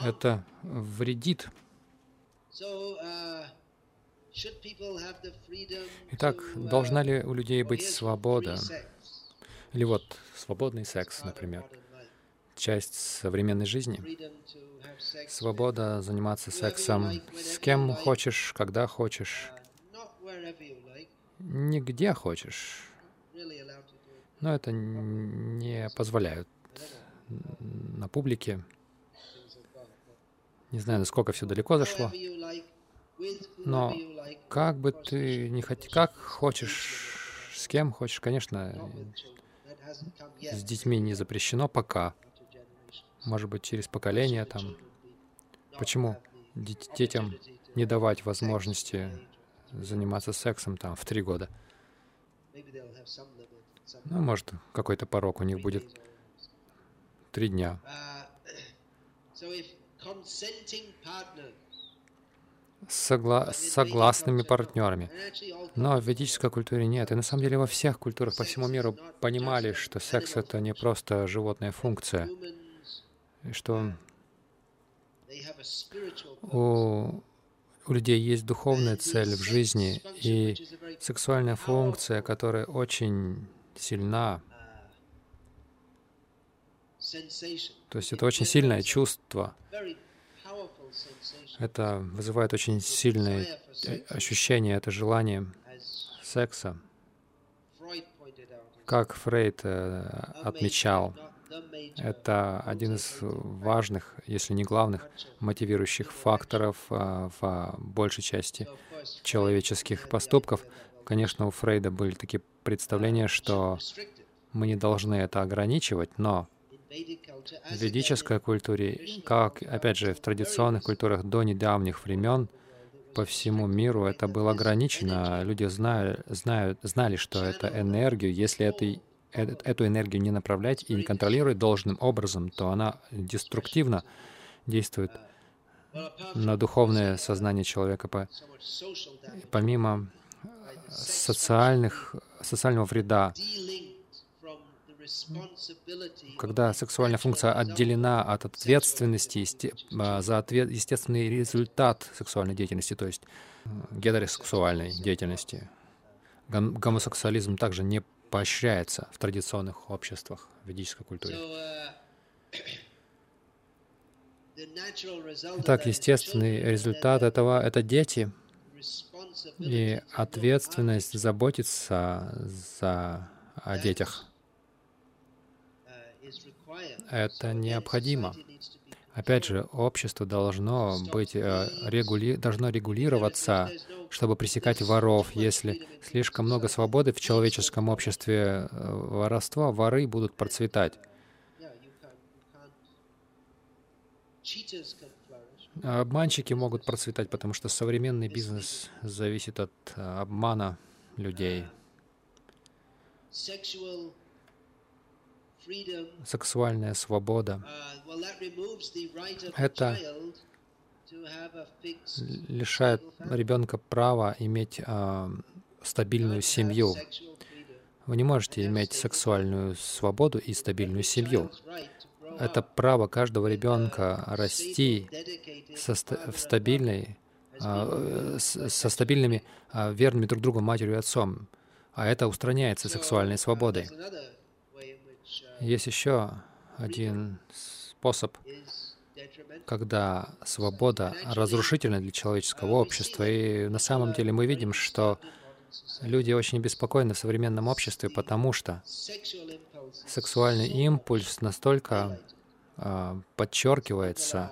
Это вредит. Итак, должна ли у людей быть свобода? Или вот свободный секс, например, часть современной жизни. Свобода заниматься сексом с кем хочешь, когда хочешь, нигде хочешь. Но это не позволяют на публике. Не знаю, насколько все далеко зашло. Но как бы ты не хотел, как хочешь, с кем хочешь, конечно, с детьми не запрещено пока. Может быть, через поколение там. Почему детям не давать возможности заниматься сексом там в три года? Ну, может, какой-то порог у них будет три дня согла согласными партнерами. Но в ведической культуре нет. И на самом деле во всех культурах по всему миру понимали, что секс — это не просто животная функция, что у, у людей есть духовная цель в жизни и сексуальная функция, которая очень сильна. То есть это очень сильное чувство. Это вызывает очень сильное ощущение, это желание секса. Как Фрейд э, отмечал, это один из важных, если не главных, мотивирующих факторов э, в большей части человеческих поступков. Конечно, у Фрейда были такие представления, что мы не должны это ограничивать, но в ведической культуре, как, опять же, в традиционных культурах до недавних времен, по всему миру это было ограничено. Люди знали, знают, знали, что это энергию, если этой, эту энергию не направлять и не контролировать должным образом, то она деструктивно действует на духовное сознание человека. Помимо социальных, социального вреда, когда сексуальная функция отделена от ответственности а, за ответ, естественный результат сексуальной деятельности, то есть гетеросексуальной деятельности. Гомосексуализм также не поощряется в традиционных обществах в ведической культуре. <coughs> Итак, естественный результат этого — это дети, и ответственность заботиться за, о детях. Это необходимо. Опять же, общество должно быть э, регули... должно регулироваться, чтобы пресекать воров. Если слишком много свободы в человеческом обществе э, воровства, воры будут процветать. Обманщики могут процветать, потому что современный бизнес зависит от э, обмана людей. Сексуальная свобода — это лишает ребенка права иметь а, стабильную семью. Вы не можете иметь сексуальную свободу и стабильную семью. это право каждого ребенка расти со, в стабильной, а, со стабильными, а, верными друг другу матерью и отцом. А это устраняется сексуальной свободой. Есть еще один способ, когда свобода разрушительна для человеческого общества. И на самом деле мы видим, что люди очень беспокойны в современном обществе, потому что сексуальный импульс настолько а, подчеркивается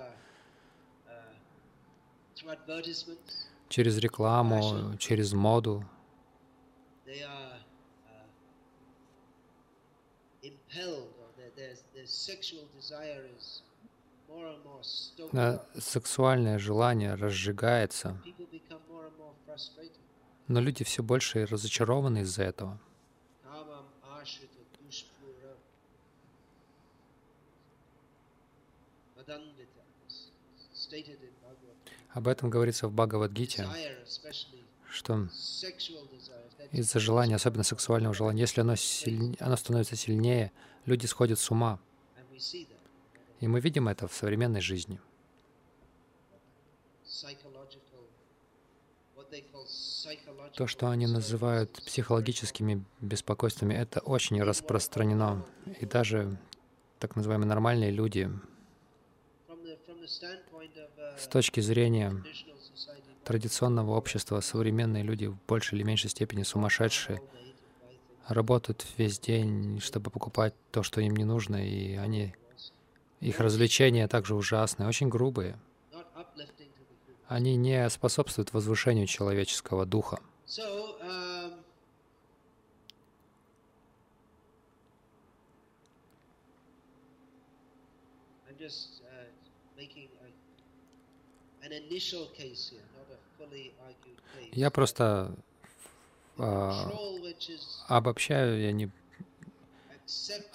через рекламу, через моду. Сексуальное желание разжигается, но люди все больше разочарованы из-за этого. Об этом говорится в Бхагавадгите, что из-за желания, особенно сексуального желания, если оно, сильнее, оно становится сильнее, люди сходят с ума. И мы видим это в современной жизни. То, что они называют психологическими беспокойствами, это очень распространено. И даже так называемые нормальные люди с точки зрения традиционного общества, современные люди в большей или меньшей степени сумасшедшие, работают весь день, чтобы покупать то, что им не нужно, и они, их развлечения также ужасные, очень грубые. Они не способствуют возвышению человеческого духа. Я просто а, обобщаю, я не,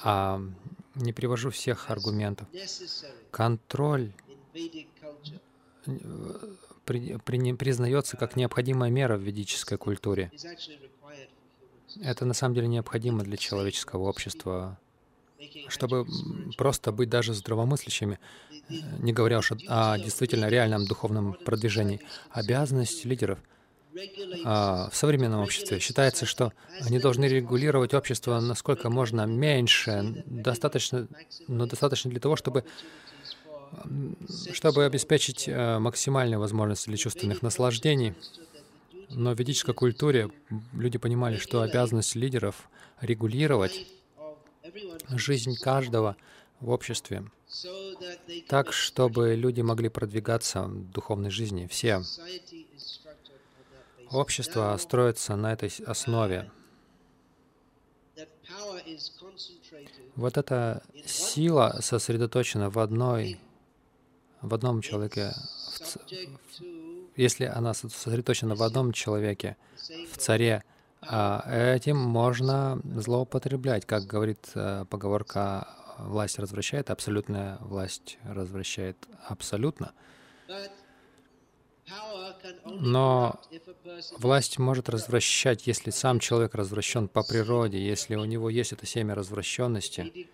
а, не привожу всех аргументов. Контроль при, при, признается как необходимая мера в ведической культуре. Это на самом деле необходимо для человеческого общества чтобы просто быть даже здравомыслящими, не говоря уж о, действительно реальном духовном продвижении. Обязанность лидеров а, в современном обществе считается, что они должны регулировать общество насколько можно меньше, достаточно, но достаточно для того, чтобы чтобы обеспечить э, максимальные возможности для чувственных наслаждений. Но в ведической культуре люди понимали, что обязанность лидеров регулировать жизнь каждого в обществе, так, чтобы люди могли продвигаться в духовной жизни. Все. Общество строится на этой основе. Вот эта сила сосредоточена в одной, в одном человеке. если она сосредоточена в одном человеке, в царе, этим можно злоупотреблять. Как говорит э, поговорка, власть развращает, абсолютная власть развращает абсолютно. Но власть может развращать, если сам человек развращен по природе, если у него есть это семя развращенности.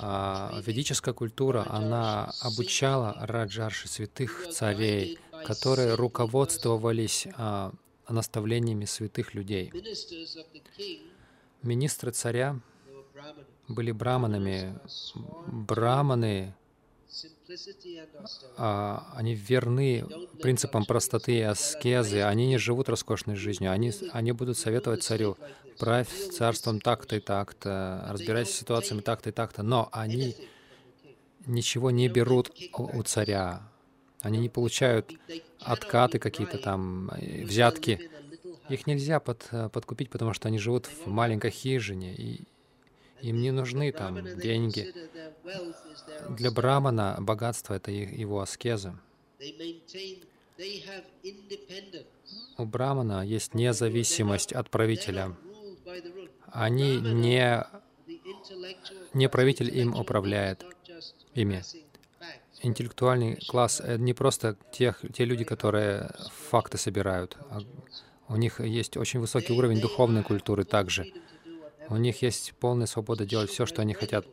А ведическая культура, она обучала раджарши, святых царей, которые руководствовались а, наставлениями святых людей. Министры царя были браманами. Браманы а, они верны принципам простоты и аскезы, они не живут роскошной жизнью, они, они будут советовать царю, правь царством так-то и так-то, разбирайся с ситуациями так-то и так-то, но они ничего не берут у царя, они не получают откаты какие-то там, э, взятки. Их нельзя под, э, подкупить, потому что они живут в маленькой хижине, и им не нужны там деньги. Для брамана богатство — это его аскеза. У брамана есть независимость от правителя. Они не, не правитель им управляет ими. Интеллектуальный класс — не просто тех, те люди, которые факты собирают. А у них есть очень высокий уровень духовной культуры также. У них есть полная свобода делать все, что они хотят.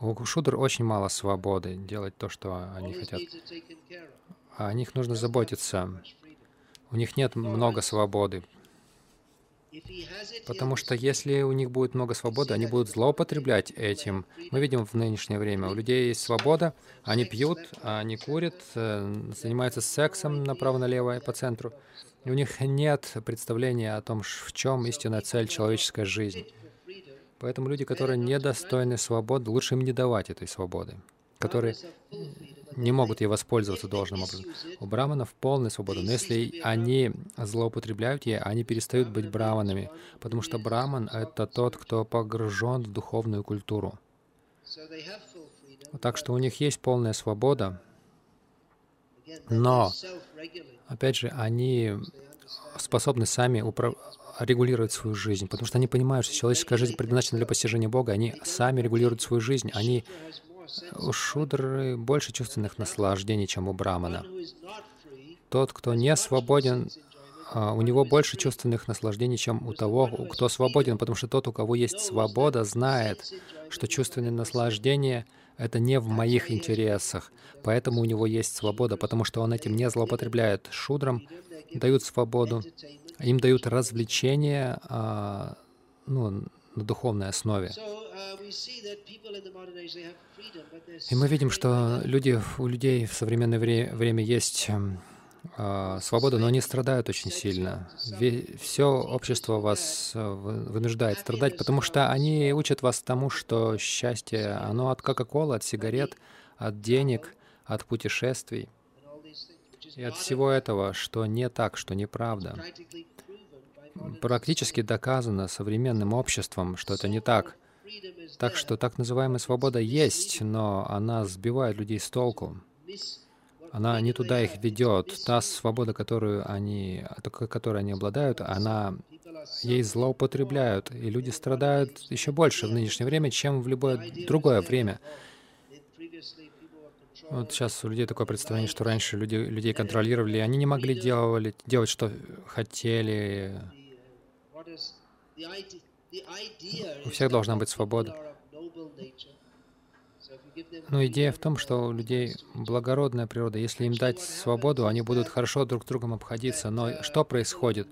У шудр очень мало свободы делать то, что они хотят. О них нужно заботиться. У них нет много свободы. Потому что если у них будет много свободы, они будут злоупотреблять этим. Мы видим в нынешнее время, у людей есть свобода, они пьют, они курят, э, занимаются сексом направо-налево и по центру. И у них нет представления о том, в чем истинная цель человеческой жизни. Поэтому люди, которые недостойны свободы, лучше им не давать этой свободы, которые не могут ей воспользоваться должным образом. У браманов полная свобода, но если они злоупотребляют ей, они перестают быть браманами, потому что браман — это тот, кто погружен в духовную культуру. Так что у них есть полная свобода, но, опять же, они способны сами управ регулировать свою жизнь, потому что они понимают, что человеческая жизнь предназначена для постижения Бога, они сами регулируют свою жизнь, они у шудры больше чувственных наслаждений, чем у брамана. Тот, кто не свободен, а, у него больше чувственных наслаждений, чем у того, кто свободен, потому что тот, у кого есть свобода, знает, что чувственные наслаждения — это не в моих интересах, поэтому у него есть свобода, потому что он этим не злоупотребляет. Шудрам дают свободу, им дают развлечения а, ну, на духовной основе. И мы видим, что люди, у людей в современное вре время есть э, свобода, но они страдают очень сильно. Все общество вас э, вынуждает страдать, потому что они учат вас тому, что счастье, оно от Кока-Колы, от сигарет, от денег, от путешествий и от всего этого, что не так, что неправда практически доказано современным обществом, что это не так. Так что так называемая свобода есть, но она сбивает людей с толку. Она не туда их ведет. Та свобода, которую они, которой они обладают, она ей злоупотребляют, и люди страдают еще больше в нынешнее время, чем в любое другое время. Вот сейчас у людей такое представление, что раньше люди, людей контролировали, они не могли делать, делать, что хотели, у всех должна быть свобода. Но идея в том, что у людей благородная природа. Если им дать свободу, они будут хорошо друг с другом обходиться. Но что происходит?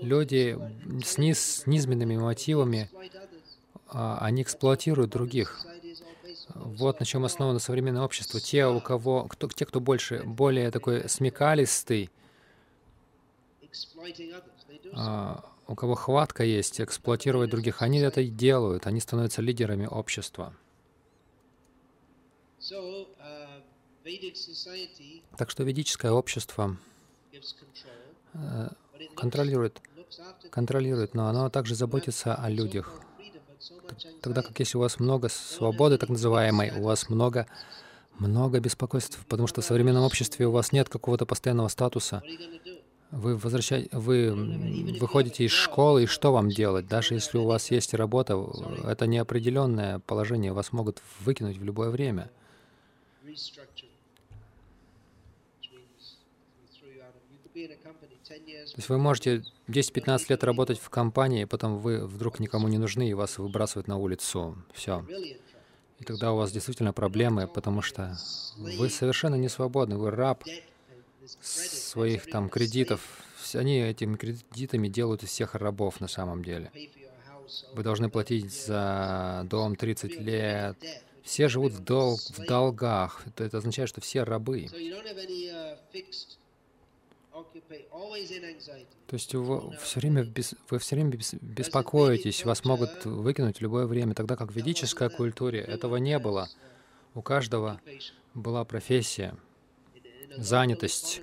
Люди с, низ, с низменными мотивами, а, они эксплуатируют других. Вот на чем основано современное общество. Те, у кого, кто, те, кто больше, более такой смекалистый, а, у кого хватка есть эксплуатировать других, они это и делают, они становятся лидерами общества. Так что ведическое общество э, контролирует, контролирует, но оно также заботится о людях. Тогда как если у вас много свободы, так называемой, у вас много, много беспокойств, потому что в современном обществе у вас нет какого-то постоянного статуса. Вы, возвращаете, вы выходите из школы, и что вам делать? Даже если у вас есть работа, это неопределенное положение, вас могут выкинуть в любое время. То есть вы можете 10-15 лет работать в компании, и потом вы вдруг никому не нужны, и вас выбрасывают на улицу. Все. И тогда у вас действительно проблемы, потому что вы совершенно не свободны, вы раб своих там кредитов. Они этими кредитами делают из всех рабов на самом деле. Вы должны платить за дом 30 лет, Все живут в, дол в долгах. Это, это означает, что все рабы. То есть вы все время, бес, вы все время беспокоитесь, вас могут выкинуть в любое время, тогда как в ведической культуре этого не было. У каждого была профессия, занятость.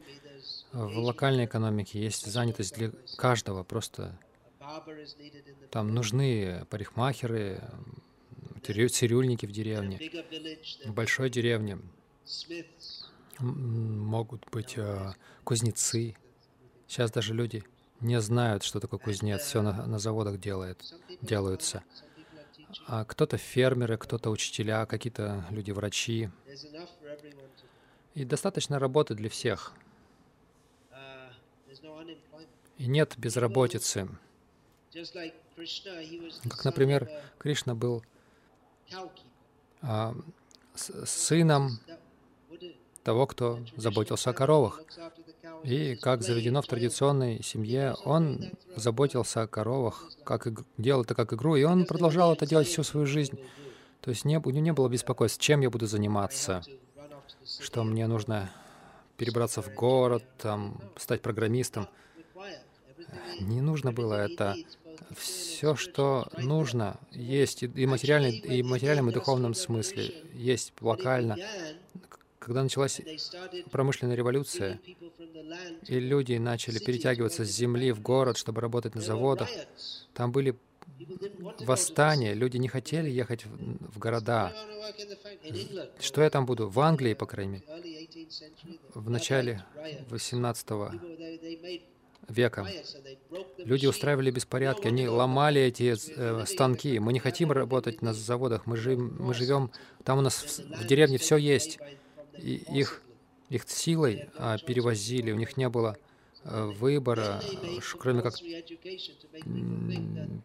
В локальной экономике есть занятость для каждого, просто там нужны парикмахеры, цирюльники в деревне, в большой деревне могут быть э, кузнецы. Сейчас даже люди не знают, что такое кузнец, все на, на заводах делает, делаются. А кто-то фермеры, кто-то учителя, какие-то люди врачи. И достаточно работы для всех. И нет безработицы. Как, например, Кришна был а, сыном того, кто заботился о коровах. И, как заведено в традиционной семье, он заботился о коровах, как иг... делал это как игру, и он продолжал это делать всю свою жизнь. То есть не, у него не было беспокойства, чем я буду заниматься, что мне нужно перебраться в город, там, стать программистом. Не нужно было это. Все, что нужно, есть и, материальный, и в материальном, и духовном смысле, есть локально. Когда началась промышленная революция, и люди начали перетягиваться с земли в город, чтобы работать на заводах, там были восстания, люди не хотели ехать в, в города. Что я там буду? В Англии, по крайней мере. В начале 18 века люди устраивали беспорядки, они ломали эти э, станки. Мы не хотим работать на заводах, мы, жив, мы живем, там у нас в, в деревне все есть и их, их силой а, перевозили, у них не было выбора, кроме как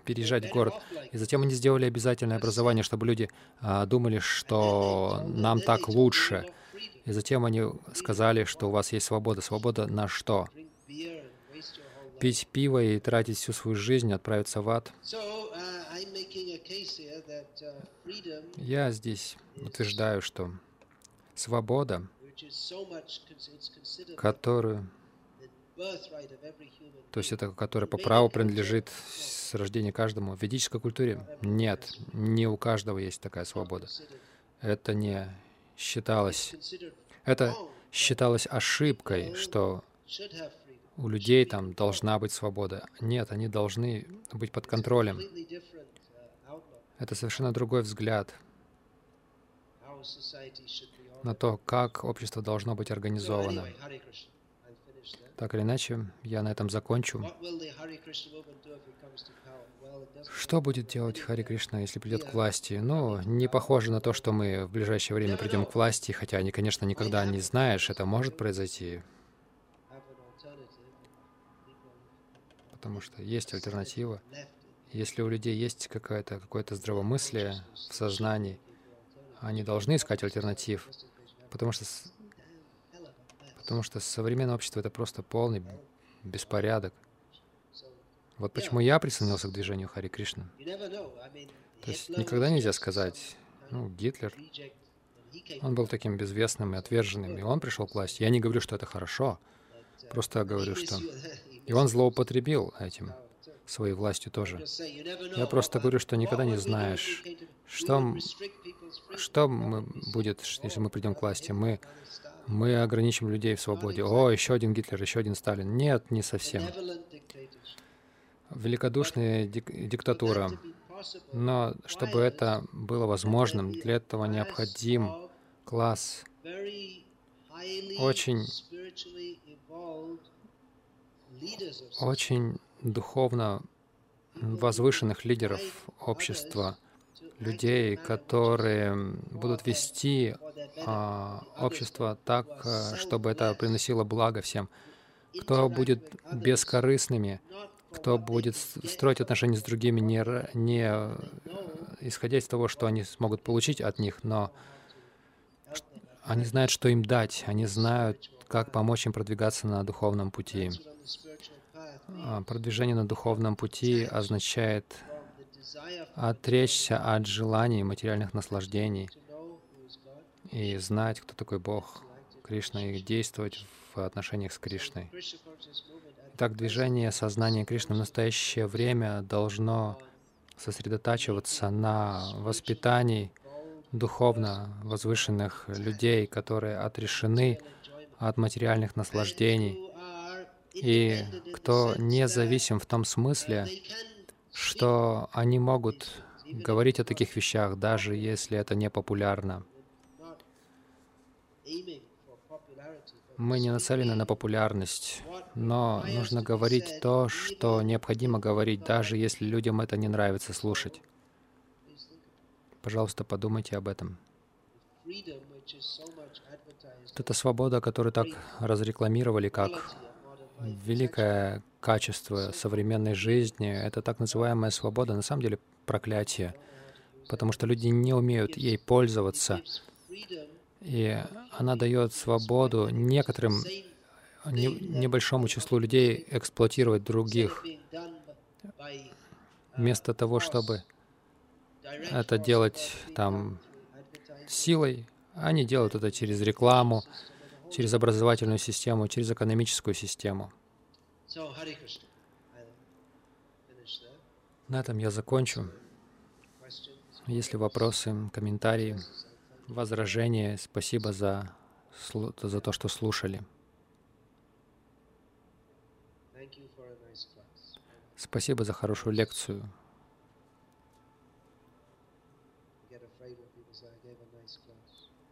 переезжать в город. И затем они сделали обязательное образование, чтобы люди а, думали, что нам так лучше. И затем они сказали, что у вас есть свобода. Свобода на что? Пить пиво и тратить всю свою жизнь, отправиться в ад. Я здесь утверждаю, что свобода, которую, то есть это, которая по праву принадлежит с рождения каждому. В ведической культуре нет, не у каждого есть такая свобода. Это не считалось, это считалось ошибкой, что у людей там должна быть свобода. Нет, они должны быть под контролем. Это совершенно другой взгляд на то, как общество должно быть организовано. Так или иначе, я на этом закончу. Что будет делать Хари Кришна, если придет к власти? Ну, не похоже на то, что мы в ближайшее время придем к власти, хотя, они, конечно, никогда не знаешь, это может произойти. Потому что есть альтернатива. Если у людей есть какое-то какое здравомыслие в сознании, они должны искать альтернатив. Потому что, потому что современное общество — это просто полный беспорядок. Вот почему я присоединился к движению Хари Кришна. То есть никогда нельзя сказать, ну, Гитлер, он был таким безвестным и отверженным, и он пришел к власти. Я не говорю, что это хорошо, просто говорю, что... И он злоупотребил этим, своей властью тоже. Я просто говорю, что никогда не знаешь, что, что мы будет, если мы придем к власти? Мы, мы ограничим людей в свободе. О, еще один Гитлер, еще один Сталин. Нет, не совсем. Великодушная дик диктатура. Но чтобы это было возможным, для этого необходим класс очень, очень духовно возвышенных лидеров общества, людей, которые будут вести общество так, а, чтобы это приносило благо всем, кто будет бескорыстными, кто будет строить отношения с другими не, не э, исходя из того, что они смогут получить от них, но они знают, что им дать, они знают, как помочь им продвигаться на духовном пути. А, продвижение на духовном пути означает отречься от желаний материальных наслаждений, и знать, кто такой Бог, Кришна, и действовать в отношениях с Кришной. Так, движение сознания Кришны в настоящее время должно сосредотачиваться на воспитании духовно возвышенных людей, которые отрешены от материальных наслаждений, и кто не зависим в том смысле, что они могут говорить о таких вещах, даже если это не популярно. Мы не нацелены на популярность, но нужно говорить то, что необходимо говорить, даже если людям это не нравится слушать. Пожалуйста, подумайте об этом. Это свобода, которую так разрекламировали как великое качество современной жизни, это так называемая свобода, на самом деле проклятие, потому что люди не умеют ей пользоваться. И она дает свободу некоторым, не, небольшому числу людей эксплуатировать других, вместо того, чтобы это делать там силой, они делают это через рекламу, через образовательную систему, через экономическую систему. На этом я закончу. Если вопросы, комментарии, возражения, спасибо за, за то, что слушали. Спасибо за хорошую лекцию.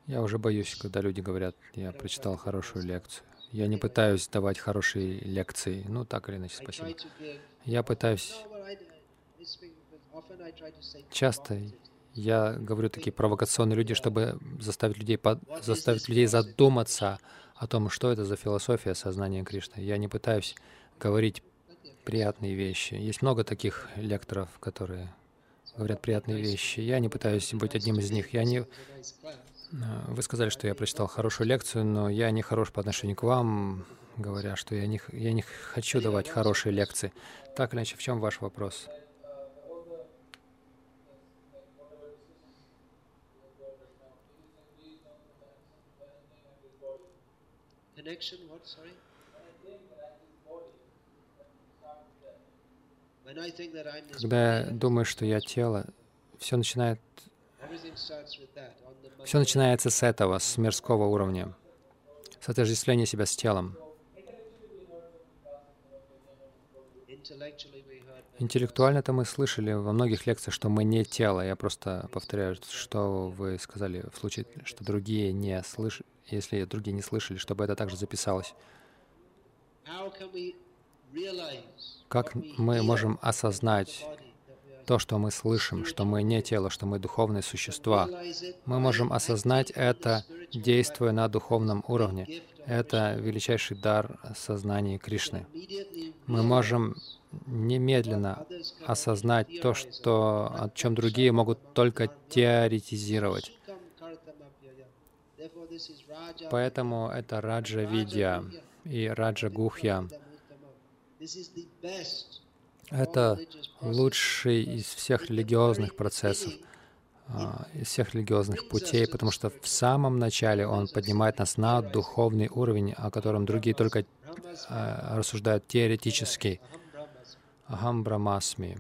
Я уже боюсь, когда люди говорят, я прочитал хорошую лекцию. Я не пытаюсь давать хорошие лекции. Ну, так или иначе, спасибо. Я пытаюсь... Часто я говорю такие провокационные люди, чтобы заставить людей, под... заставить людей задуматься о том, что это за философия сознания Кришны. Я не пытаюсь говорить приятные вещи. Есть много таких лекторов, которые говорят приятные вещи. Я не пытаюсь быть одним из них. Я не Э, вы сказали, что я прочитал хорошую лекцию, но я не хорош по отношению к вам, говоря, что я не, я не хочу давать хорошие лекции. Так или иначе, в чем ваш вопрос? Когда я думаю, что я тело, все начинает все начинается с этого, с мирского уровня, с отождествления себя с телом. Интеллектуально-то мы слышали во многих лекциях, что мы не тело. Я просто повторяю, что вы сказали в случае, что другие не слышали, если другие не слышали, чтобы это также записалось. Как мы можем осознать то, что мы слышим, что мы не тело, что мы духовные существа. Мы можем осознать это, действуя на духовном уровне. Это величайший дар сознания Кришны. Мы можем немедленно осознать то, что, о чем другие могут только теоретизировать. Поэтому это Раджа Видья и Раджа Гухья. Это лучший из всех религиозных процессов, а, из всех религиозных путей, потому что в самом начале он поднимает нас на духовный уровень, о котором другие только а, рассуждают теоретически. Ахам Брамасми.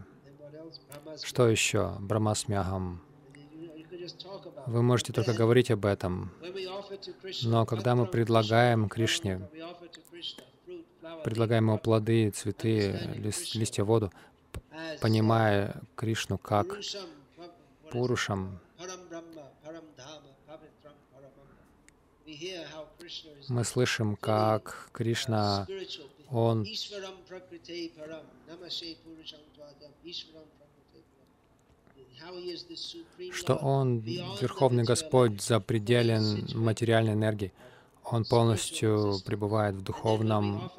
Что еще? Брамасми Ахам. Вы можете только говорить об этом. Но когда мы предлагаем Кришне предлагаем ему плоды, цветы, лист, листья, воду, понимая Кришну как Пурушам. Мы слышим, как Кришна, Он что Он, Верховный Господь, запределен материальной энергией. Он полностью пребывает в духовном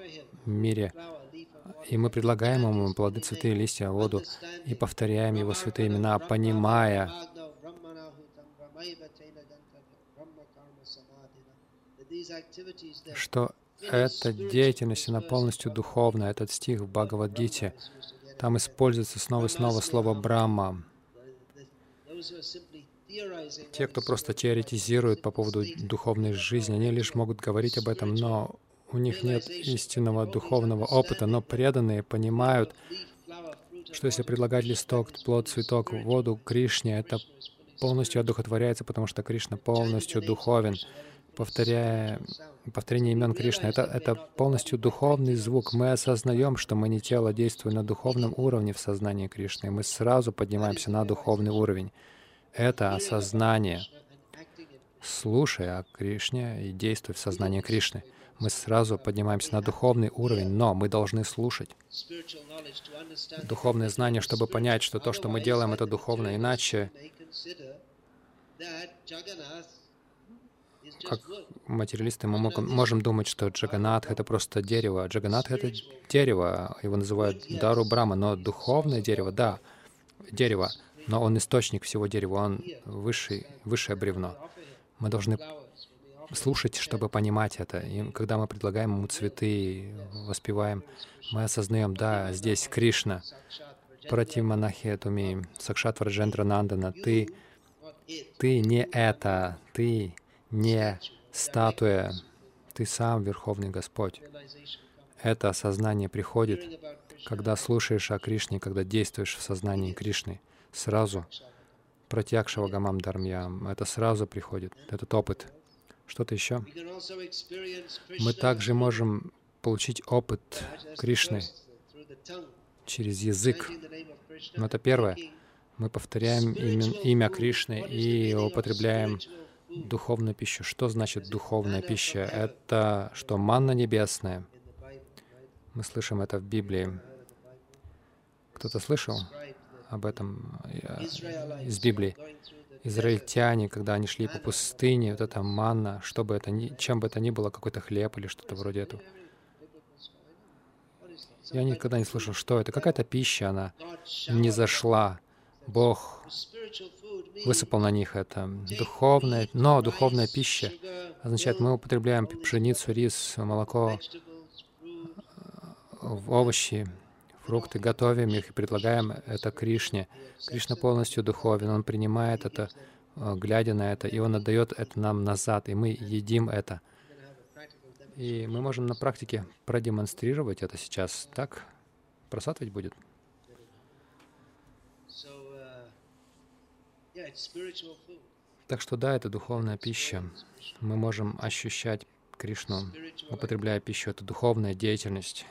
мире. И мы предлагаем ему плоды, цветы, листья, воду и повторяем его святые имена, понимая, что эта деятельность, она полностью духовная. Этот стих в Бхагавадгите, там используется снова и снова слово «Брахма». Те, кто просто теоретизирует по поводу духовной жизни, они лишь могут говорить об этом, но у них нет истинного духовного опыта, но преданные понимают, что если предлагать листок, плод, цветок, воду Кришне, это полностью одухотворяется, потому что Кришна полностью духовен. Повторяя повторение имен Кришны, это, это полностью духовный звук. Мы осознаем, что мы не тело, действуя на духовном уровне в сознании Кришны, и мы сразу поднимаемся на духовный уровень. Это осознание. Слушая о Кришне и действуя в сознании Кришны, мы сразу поднимаемся на духовный уровень, но мы должны слушать духовное знание, чтобы понять, что то, что мы делаем, это духовно, иначе как материалисты мы можем думать, что Джаганат — это просто дерево. Джаганат — это дерево, его называют Дару Брама, но духовное дерево, да, дерево, но он источник всего дерева, он высший, высшее бревно. Мы должны слушать, чтобы понимать это. И когда мы предлагаем ему цветы, воспеваем, мы осознаем, да, здесь Кришна, Пратиманахи Туми, Сакшат Враджендра Нандана, ты, ты не это, ты не статуя, ты сам Верховный Господь. Это осознание приходит, когда слушаешь о Кришне, когда действуешь в сознании Кришны. Сразу Пратьякшава Гамам Дармьям, это сразу приходит, этот опыт. Что-то еще? Мы также можем получить опыт Кришны через язык. Но это первое. Мы повторяем имя, имя Кришны и употребляем духовную пищу. Что значит духовная пища? Это что, манна небесная? Мы слышим это в Библии. Кто-то слышал об этом э, из Библии? Израильтяне, когда они шли по пустыне, вот эта манна, что бы это ни, чем бы это ни было, какой-то хлеб или что-то вроде этого. Я никогда не слышал, что это. Какая-то пища, она не зашла. Бог высыпал на них это. Духовная, но духовная пища означает, мы употребляем пшеницу, рис, молоко, овощи, фрукты, готовим их и предлагаем это Кришне. Кришна полностью духовен, Он принимает это, э, глядя на это, и Он отдает это нам назад, и мы едим это. И мы можем на практике продемонстрировать это сейчас. Так? Просад ведь будет? Так что да, это духовная пища. Мы можем ощущать Кришну, употребляя пищу. Это духовная деятельность.